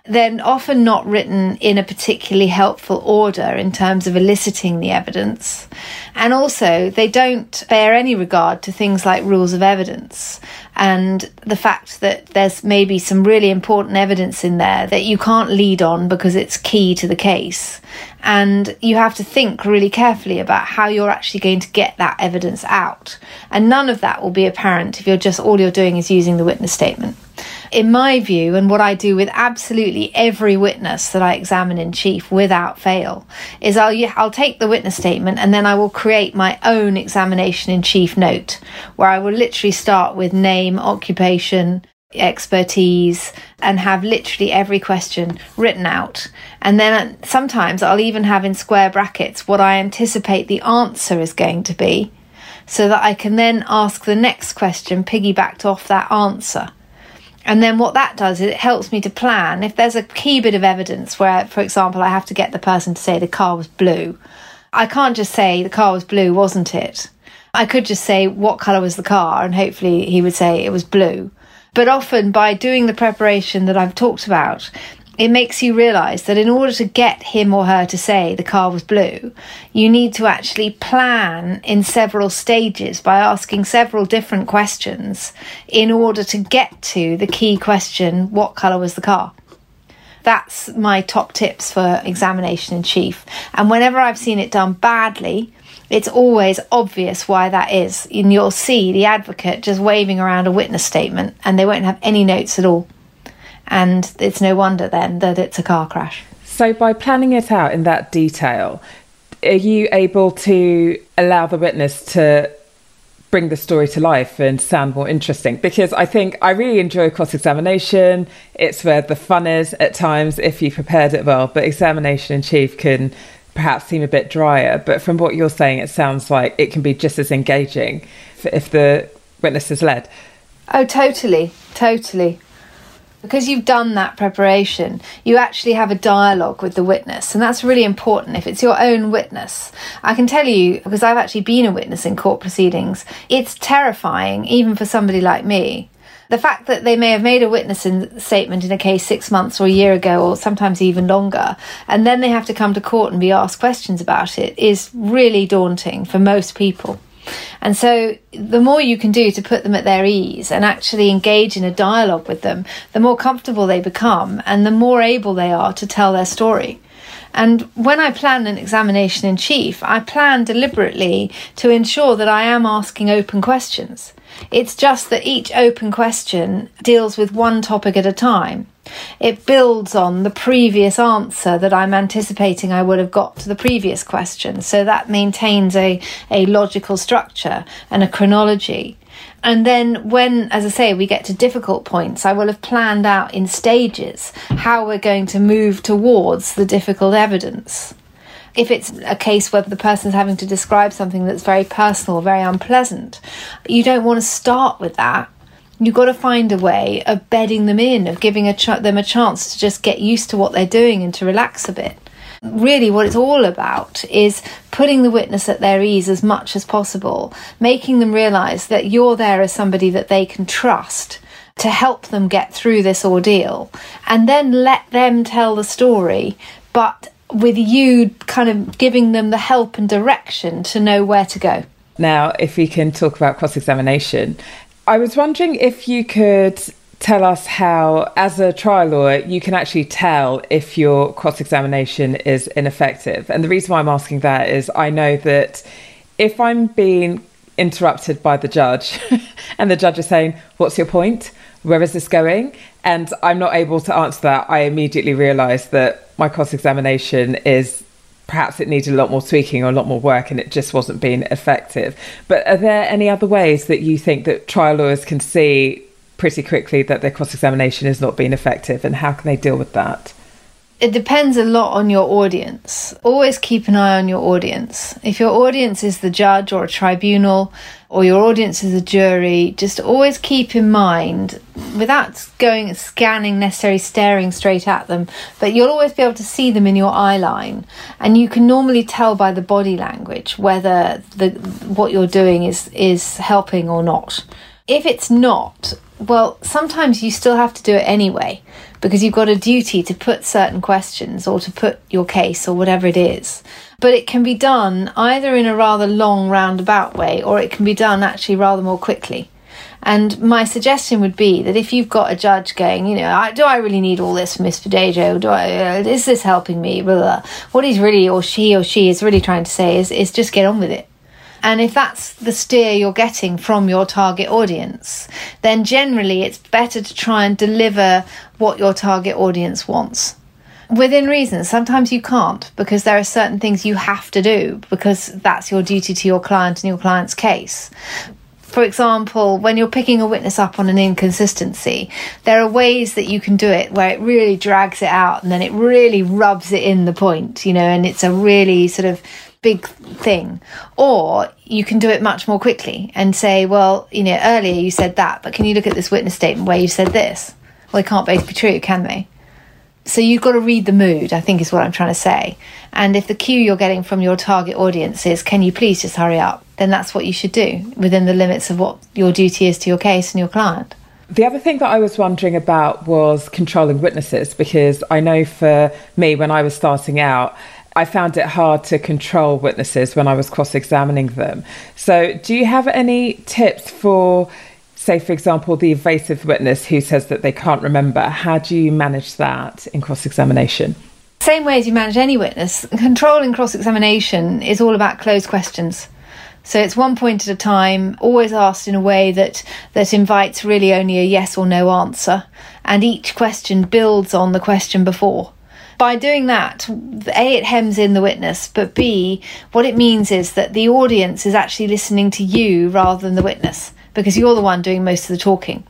They're often not written in a particularly helpful order in terms of eliciting the evidence. And also, they don't bear any regard to things like rules of evidence and the fact that there's maybe some really important evidence in there that you can't lead on because it's key to the case. And you have to think really carefully about how you're actually going to get that evidence out. And none of that will be apparent if you're just all you're doing is using the witness statement. In my view, and what I do with absolutely every witness that I examine in chief without fail, is I'll, I'll take the witness statement and then I will create my own examination in chief note, where I will literally start with name, occupation, expertise and have literally every question written out. And then uh, sometimes I'll even have in square brackets what I anticipate the answer is going to be so that I can then ask the next question piggybacked off that answer. And then what that does is it helps me to plan. If there's a key bit of evidence where, for example, I have to get the person to say the car was blue, I can't just say the car was blue, wasn't it? I could just say what colour was the car, and hopefully he would say it was blue. But often, by doing the preparation that I've talked about, it makes you realize that in order to get him or her to say the car was blue, you need to actually plan in several stages by asking several different questions in order to get to the key question what colour was the car? That's my top tips for examination in chief. And whenever I've seen it done badly, it's always obvious why that is. And you'll see the advocate just waving around a witness statement and they won't have any notes at all and it's no wonder then that it's a car crash. So, by planning it out in that detail, are you able to allow the witness to bring the story to life and sound more interesting? Because I think I really enjoy cross examination. It's where the fun is at times if you prepared it well, but examination in chief can perhaps seem a bit drier. But from what you're saying, it sounds like it can be just as engaging if the witness is led. Oh, totally, totally because you've done that preparation, you actually have a dialogue with the witness, and that's really important if it's your own witness. I can tell you, because I've actually been a witness in court proceedings, it's terrifying, even for somebody like me. The fact that they may have made a witness statement in a case six months or a year ago, or sometimes even longer, and then they have to come to court and be asked questions about it is really daunting for most people. And so, the more you can do to put them at their ease and actually engage in a dialogue with them, the more comfortable they become and the more able they are to tell their story. And when I plan an examination in chief, I plan deliberately to ensure that I am asking open questions. It's just that each open question deals with one topic at a time. It builds on the previous answer that I'm anticipating I would have got to the previous question. So that maintains a, a logical structure and a chronology. And then, when, as I say, we get to difficult points, I will have planned out in stages how we're going to move towards the difficult evidence. If it's a case where the person's having to describe something that's very personal, very unpleasant, you don't want to start with that you've got to find a way of bedding them in, of giving a ch- them a chance to just get used to what they're doing and to relax a bit. Really, what it's all about is putting the witness at their ease as much as possible, making them realize that you're there as somebody that they can trust to help them get through this ordeal, and then let them tell the story, but with you kind of giving them the help and direction to know where to go. Now, if we can talk about cross examination, I was wondering if you could tell us how, as a trial lawyer, you can actually tell if your cross examination is ineffective. And the reason why I'm asking that is I know that if I'm being interrupted by the judge and the judge is saying, What's your point? Where is this going? And I'm not able to answer that, I immediately realise that my cross examination is perhaps it needed a lot more tweaking or a lot more work and it just wasn't being effective. But are there any other ways that you think that trial lawyers can see pretty quickly that their cross examination is not being effective and how can they deal with that? It depends a lot on your audience. Always keep an eye on your audience. If your audience is the judge or a tribunal, or your audience is a jury, just always keep in mind, without going scanning, necessarily staring straight at them, but you'll always be able to see them in your eye line, and you can normally tell by the body language whether the what you're doing is is helping or not. If it's not, well, sometimes you still have to do it anyway because you've got a duty to put certain questions or to put your case or whatever it is. But it can be done either in a rather long roundabout way or it can be done actually rather more quickly. And my suggestion would be that if you've got a judge going, you know, do I really need all this from Miss Badejo? Do I, uh, is this helping me? Blah, blah. What he's really, or she or she is really trying to say is, is just get on with it. And if that's the steer you're getting from your target audience, then generally it's better to try and deliver what your target audience wants. Within reason, sometimes you can't because there are certain things you have to do because that's your duty to your client and your client's case. For example, when you're picking a witness up on an inconsistency, there are ways that you can do it where it really drags it out and then it really rubs it in the point, you know, and it's a really sort of big thing. Or you can do it much more quickly and say, well, you know, earlier you said that, but can you look at this witness statement where you said this? Well, they can't both be true, can they? So you've got to read the mood, I think is what I'm trying to say. And if the cue you're getting from your target audience is, can you please just hurry up? Then that's what you should do within the limits of what your duty is to your case and your client. The other thing that I was wondering about was controlling witnesses because I know for me, when I was starting out, I found it hard to control witnesses when I was cross examining them. So, do you have any tips for, say, for example, the evasive witness who says that they can't remember? How do you manage that in cross examination? Same way as you manage any witness, controlling cross examination is all about closed questions. So it's one point at a time, always asked in a way that, that invites really only a yes or no answer, and each question builds on the question before. By doing that, A, it hems in the witness, but B, what it means is that the audience is actually listening to you rather than the witness, because you're the one doing most of the talking.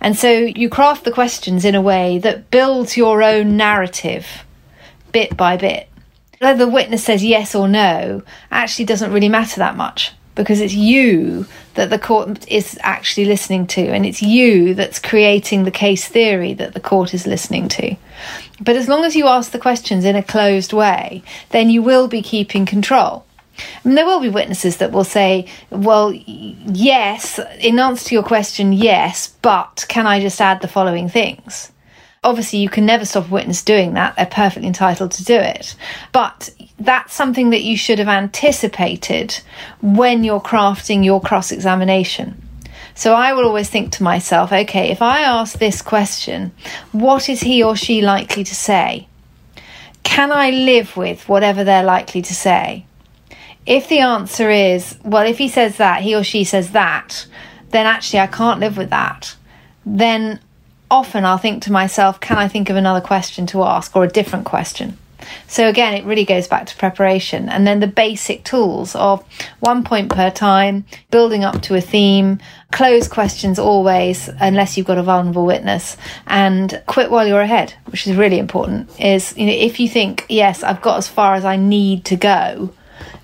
And so you craft the questions in a way that builds your own narrative bit by bit whether the witness says yes or no actually doesn't really matter that much because it's you that the court is actually listening to and it's you that's creating the case theory that the court is listening to. But as long as you ask the questions in a closed way, then you will be keeping control. And there will be witnesses that will say, well, yes, in answer to your question, yes, but can I just add the following things? obviously you can never stop a witness doing that. They're perfectly entitled to do it. But that's something that you should have anticipated when you're crafting your cross examination. So I will always think to myself, okay, if I ask this question, what is he or she likely to say? Can I live with whatever they're likely to say? If the answer is, well, if he says that, he or she says that, then actually I can't live with that. Then often I'll think to myself, can I think of another question to ask or a different question? So again, it really goes back to preparation and then the basic tools of one point per time, building up to a theme, close questions always, unless you've got a vulnerable witness, and quit while you're ahead, which is really important. Is, you know, if you think, yes, I've got as far as I need to go,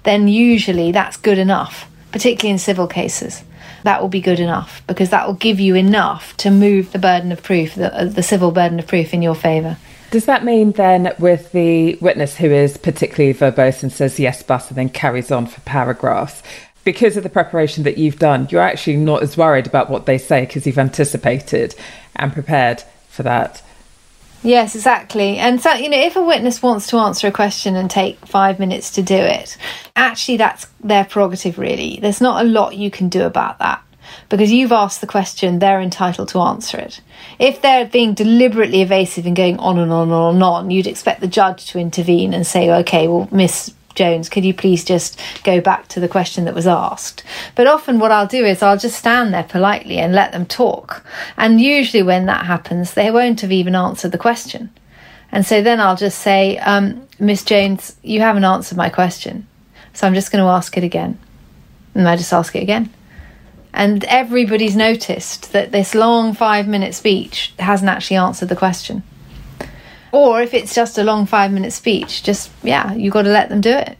then usually that's good enough, particularly in civil cases that will be good enough because that will give you enough to move the burden of proof, the, uh, the civil burden of proof in your favour. Does that mean then, with the witness who is particularly verbose and says yes, but and then carries on for paragraphs, because of the preparation that you've done, you're actually not as worried about what they say because you've anticipated and prepared for that? Yes, exactly. And so, you know, if a witness wants to answer a question and take five minutes to do it, actually that's their prerogative, really. There's not a lot you can do about that because you've asked the question, they're entitled to answer it. If they're being deliberately evasive and going on and on and on you'd expect the judge to intervene and say, okay, well, Miss Jones, could you please just go back to the question that was asked? But often, what I'll do is I'll just stand there politely and let them talk. And usually, when that happens, they won't have even answered the question. And so then I'll just say, um, Miss Jones, you haven't answered my question. So I'm just going to ask it again. And I just ask it again. And everybody's noticed that this long five minute speech hasn't actually answered the question. Or if it's just a long five minute speech, just, yeah, you've got to let them do it.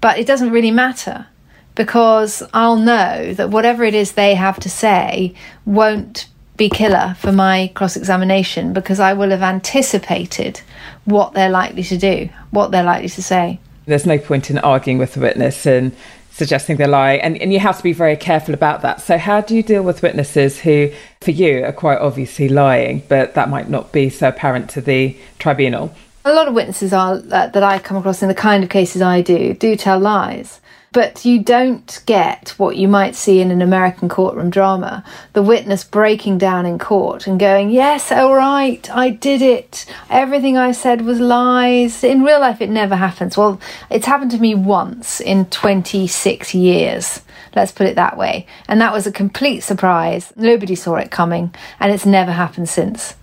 But it doesn't really matter because I'll know that whatever it is they have to say won't be killer for my cross examination because I will have anticipated what they're likely to do, what they're likely to say. There's no point in arguing with the witness and suggesting they lie. And, and you have to be very careful about that. So, how do you deal with witnesses who, for you, are quite obviously lying, but that might not be so apparent to the tribunal? A lot of witnesses are uh, that I come across in the kind of cases I do do tell lies but you don't get what you might see in an American courtroom drama the witness breaking down in court and going, Yes, all right, I did it. Everything I said was lies. In real life, it never happens. Well, it's happened to me once in 26 years. Let's put it that way. And that was a complete surprise. Nobody saw it coming, and it's never happened since.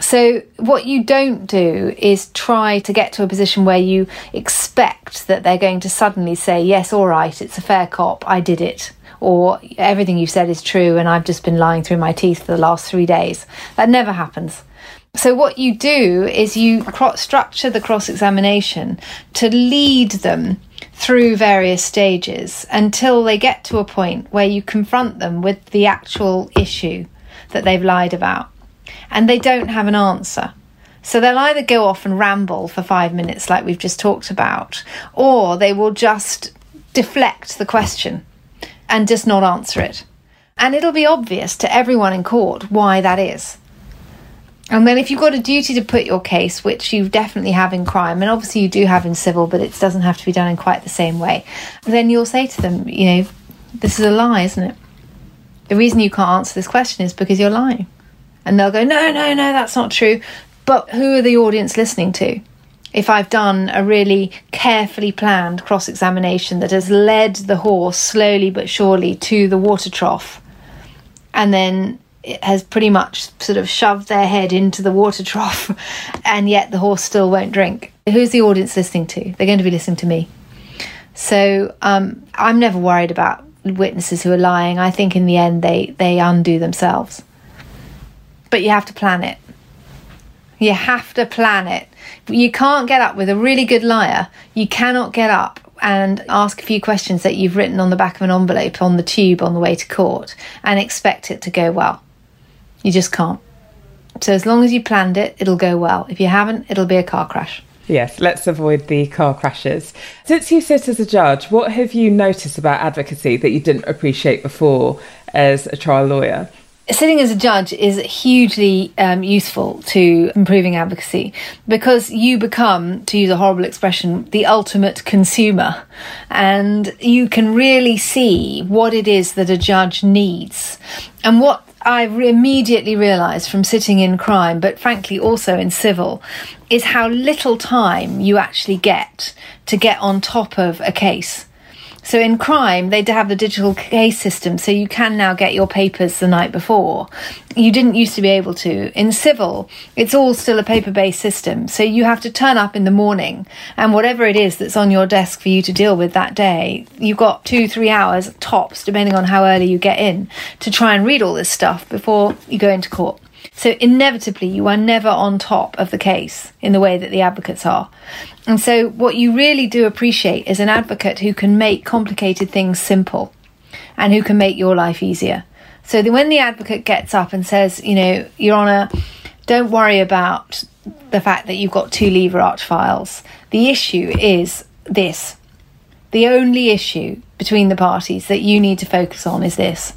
So, what you don't do is try to get to a position where you expect that they're going to suddenly say, Yes, all right, it's a fair cop, I did it. Or everything you've said is true and I've just been lying through my teeth for the last three days. That never happens. So, what you do is you structure the cross examination to lead them through various stages until they get to a point where you confront them with the actual issue that they've lied about and they don't have an answer. So they'll either go off and ramble for five minutes, like we've just talked about, or they will just deflect the question and just not answer it. And it'll be obvious to everyone in court why that is. And then if you've got a duty to put your case, which you definitely have in crime, and obviously you do have in civil, but it doesn't have to be done in quite the same way, then you'll say to them, you know, this is a lie, isn't it? The reason you can't answer this question is because you're lying. And they'll go, no, no, no, that's not true. But who are the audience listening to? If I've done a really carefully planned cross examination that has led the horse slowly but surely to the water trough, and then it has pretty much sort of shoved their head into the water trough, and yet the horse still won't drink. Who's the audience listening to? They're going to be listening to me. So um, I'm never worried about witnesses who are lying. I think in the end they, they undo themselves. But you have to plan it. You have to plan it. You can't get up with a really good liar. You cannot get up and ask a few questions that you've written on the back of an envelope on the tube on the way to court and expect it to go well. You just can't. So as long as you planned it, it'll go well. If you haven't, it'll be a car crash. Yes, let's avoid the car crashes. Since you sit as a judge, what have you noticed about advocacy that you didn't appreciate before as a trial lawyer? Sitting as a judge is hugely um, useful to improving advocacy because you become, to use a horrible expression, the ultimate consumer. And you can really see what it is that a judge needs. And what I immediately realised from sitting in crime, but frankly also in civil, is how little time you actually get to get on top of a case. So in crime, they have the digital case system, so you can now get your papers the night before. You didn't used to be able to. In civil, it's all still a paper based system, so you have to turn up in the morning, and whatever it is that's on your desk for you to deal with that day, you've got two, three hours tops, depending on how early you get in, to try and read all this stuff before you go into court. So inevitably, you are never on top of the case in the way that the advocates are. And so, what you really do appreciate is an advocate who can make complicated things simple and who can make your life easier. So, the, when the advocate gets up and says, you know, Your Honour, don't worry about the fact that you've got two lever arch files. The issue is this. The only issue between the parties that you need to focus on is this.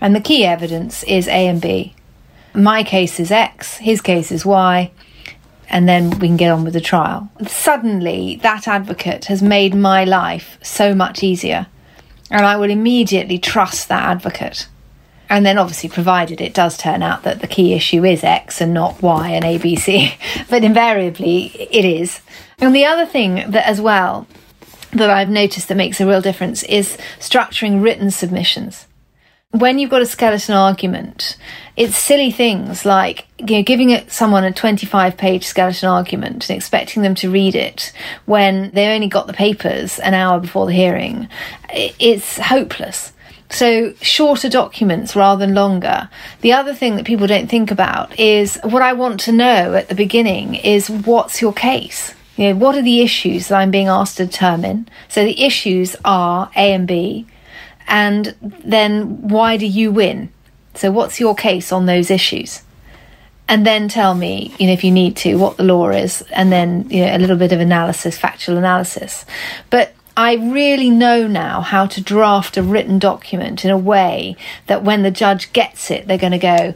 And the key evidence is A and B my case is X, his case is Y, and then we can get on with the trial. Suddenly, that advocate has made my life so much easier, and I will immediately trust that advocate. And then, obviously, provided it does turn out that the key issue is X and not Y and ABC, but invariably it is. And the other thing that, as well, that I've noticed that makes a real difference is structuring written submissions when you've got a skeleton argument, it's silly things like you know giving it someone a 25 page skeleton argument and expecting them to read it when they only got the papers an hour before the hearing. It's hopeless. So, shorter documents rather than longer. The other thing that people don't think about is what I want to know at the beginning is what's your case? You know, what are the issues that I'm being asked to determine? So, the issues are A and B and then why do you win? So, what's your case on those issues? And then tell me, you know, if you need to, what the law is, and then you know a little bit of analysis, factual analysis. But I really know now how to draft a written document in a way that when the judge gets it, they're going to go,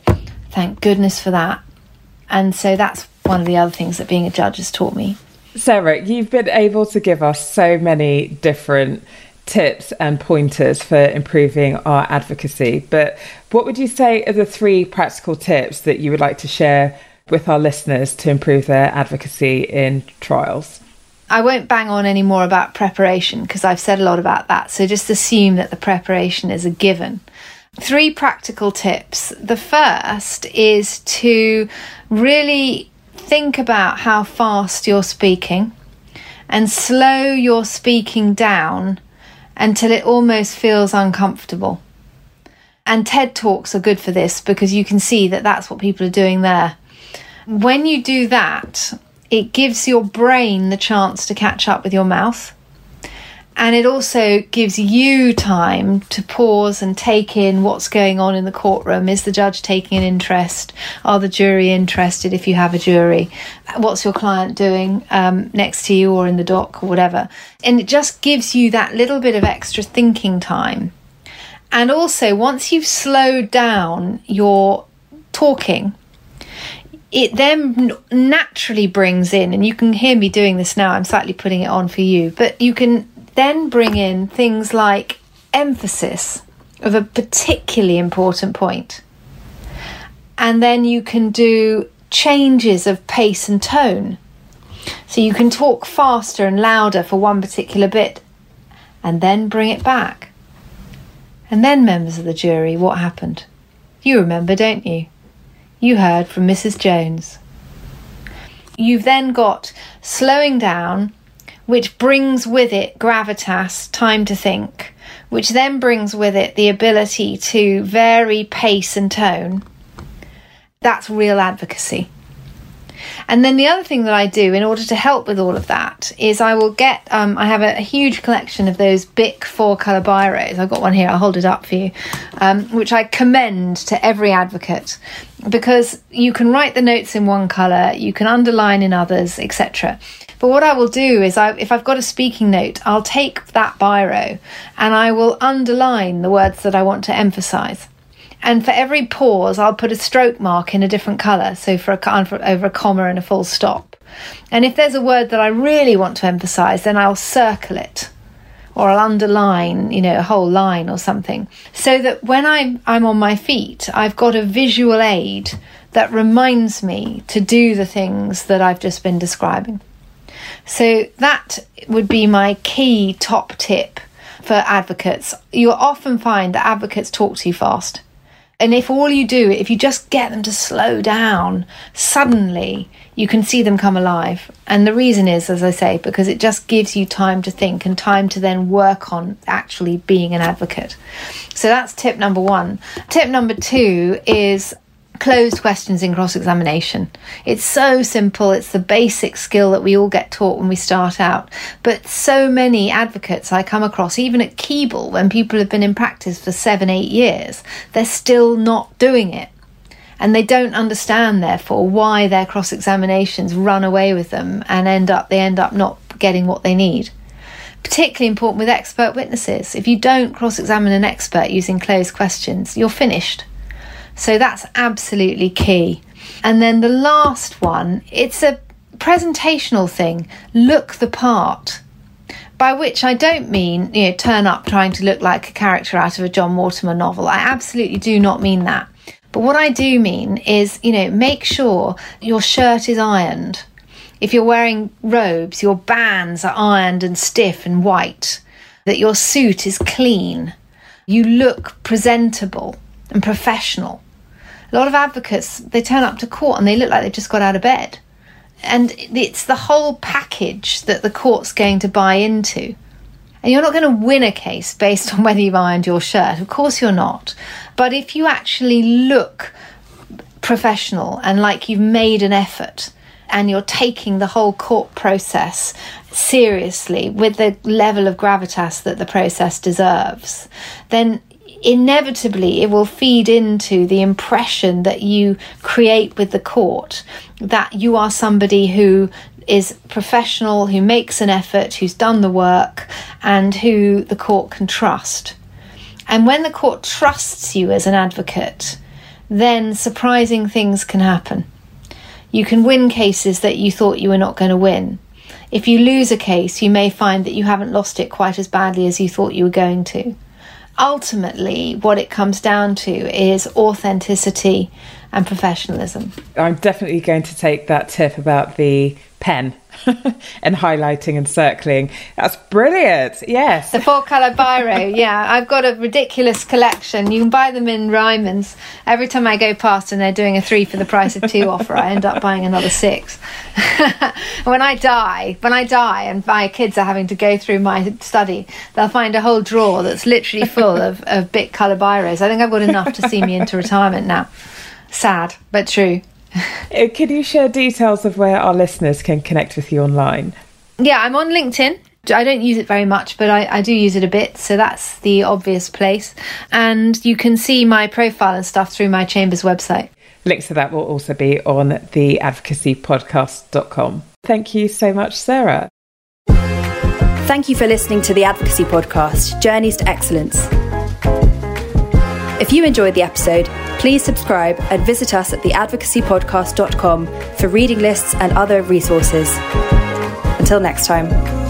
"Thank goodness for that." And so that's one of the other things that being a judge has taught me. Sarah, you've been able to give us so many different tips and pointers for improving our advocacy. But what would you say are the three practical tips that you would like to share with our listeners to improve their advocacy in trials? I won't bang on any more about preparation because I've said a lot about that. So just assume that the preparation is a given. Three practical tips. The first is to really think about how fast you're speaking and slow your speaking down until it almost feels uncomfortable. And TED Talks are good for this because you can see that that's what people are doing there. When you do that, it gives your brain the chance to catch up with your mouth. And it also gives you time to pause and take in what's going on in the courtroom. Is the judge taking an interest? Are the jury interested if you have a jury? What's your client doing um, next to you or in the dock or whatever? And it just gives you that little bit of extra thinking time. And also, once you've slowed down your talking, it then naturally brings in, and you can hear me doing this now, I'm slightly putting it on for you, but you can then bring in things like emphasis of a particularly important point. And then you can do changes of pace and tone. So you can talk faster and louder for one particular bit and then bring it back. And then, members of the jury, what happened? You remember, don't you? You heard from Mrs. Jones. You've then got slowing down which brings with it gravitas, time to think, which then brings with it the ability to vary pace and tone. That's real advocacy. And then the other thing that I do in order to help with all of that is I will get, um, I have a, a, huge collection of those Bic four colour biros. I've got one here, I'll hold it up for you, um, which I commend to every advocate because you can write the notes in one colour, you can underline in others, etc. But what I will do is, I, if I've got a speaking note, I'll take that biro and I will underline the words that I want to emphasize. And for every pause, I'll put a stroke mark in a different colour, so for, a, over a comma and a full stop. And if there's a word that I really want to emphasise, then I'll circle it or I'll underline, you know, a whole line or something, so that when I'm I'm on my feet, I've got a visual aid that reminds me to do the things that I've just been describing. So that would be my key top tip for advocates. You'll often find that advocates talk too fast. And if all you do, if you just get them to slow down, suddenly you can see them come alive. And the reason is, as I say, because it just gives you time to think and time to then work on actually being an advocate. So that's tip number one. Tip number two is closed questions in cross examination. It's so simple, it's the basic skill that we all get taught when we start out. But so many advocates I come across, even at Keble, when people have been in practice for seven, eight years, they're still not doing it. And they don't understand, therefore, why their cross examinations run away with them and end up they end up not getting what they need particularly important with expert witnesses. If you don't cross examine an expert using closed questions, you're finished. So that's absolutely key. And then the last one, it's a presentational thing. Look the part. By which I don't mean, you know, turn up trying to look like a character out of a John Mortimer novel. I absolutely do not mean that. But what I do mean is, you know, make sure your shirt is ironed. If you're wearing robes, your bands are ironed and stiff and white. That your suit is clean. You look presentable and professional a lot of advocates they turn up to court and they look like they've just got out of bed. And it's the whole package that the court's going to buy into. And you're not going to win a case based on whether you've ironed your shirt. Of course you're not. But if you actually look professional and like you've made an effort and you're taking the whole court process seriously with the level of gravitas that the process deserves, then inevitably it will feed into the impression that you create with the court that you are somebody who is professional, who makes an effort, who's done the work, and who the court can trust. And when the court trusts you as an advocate, then surprising things can happen. You can win cases that you thought you were not going to win. If you lose a case, you may find that you haven't lost it quite as badly as you thought you were going to ultimately, what it comes down to is authenticity and professionalism. I'm definitely going to take that tip about the pen and highlighting and circling. That's brilliant. Yes. The four colour biro. yeah, I've got a ridiculous collection. You can buy them in Ryman's. Every time I go past and they're doing a three for the price of two offer, I end up buying another six. when I die, when I die and my kids are having to go through my study, they'll find a whole drawer that's literally full of, of Bic colour biros. I think I've got enough to see me into retirement now. Sad, but true. Uh, can you share details of where our listeners can connect with you online? Yeah, I'm on LinkedIn. I don't use it very much, but I, I, do use it a bit, so that's the obvious place. And you can see my profile and stuff through my Chambers website. Links to that will also be on the advocacypodcast.com. Thank you so much, Sarah. Thank you for listening to the Advocacy Podcast Journeys to Excellence. If you enjoyed the episode, please subscribe and visit us at theadvocacypodcast.com for reading lists and other resources. Until next time.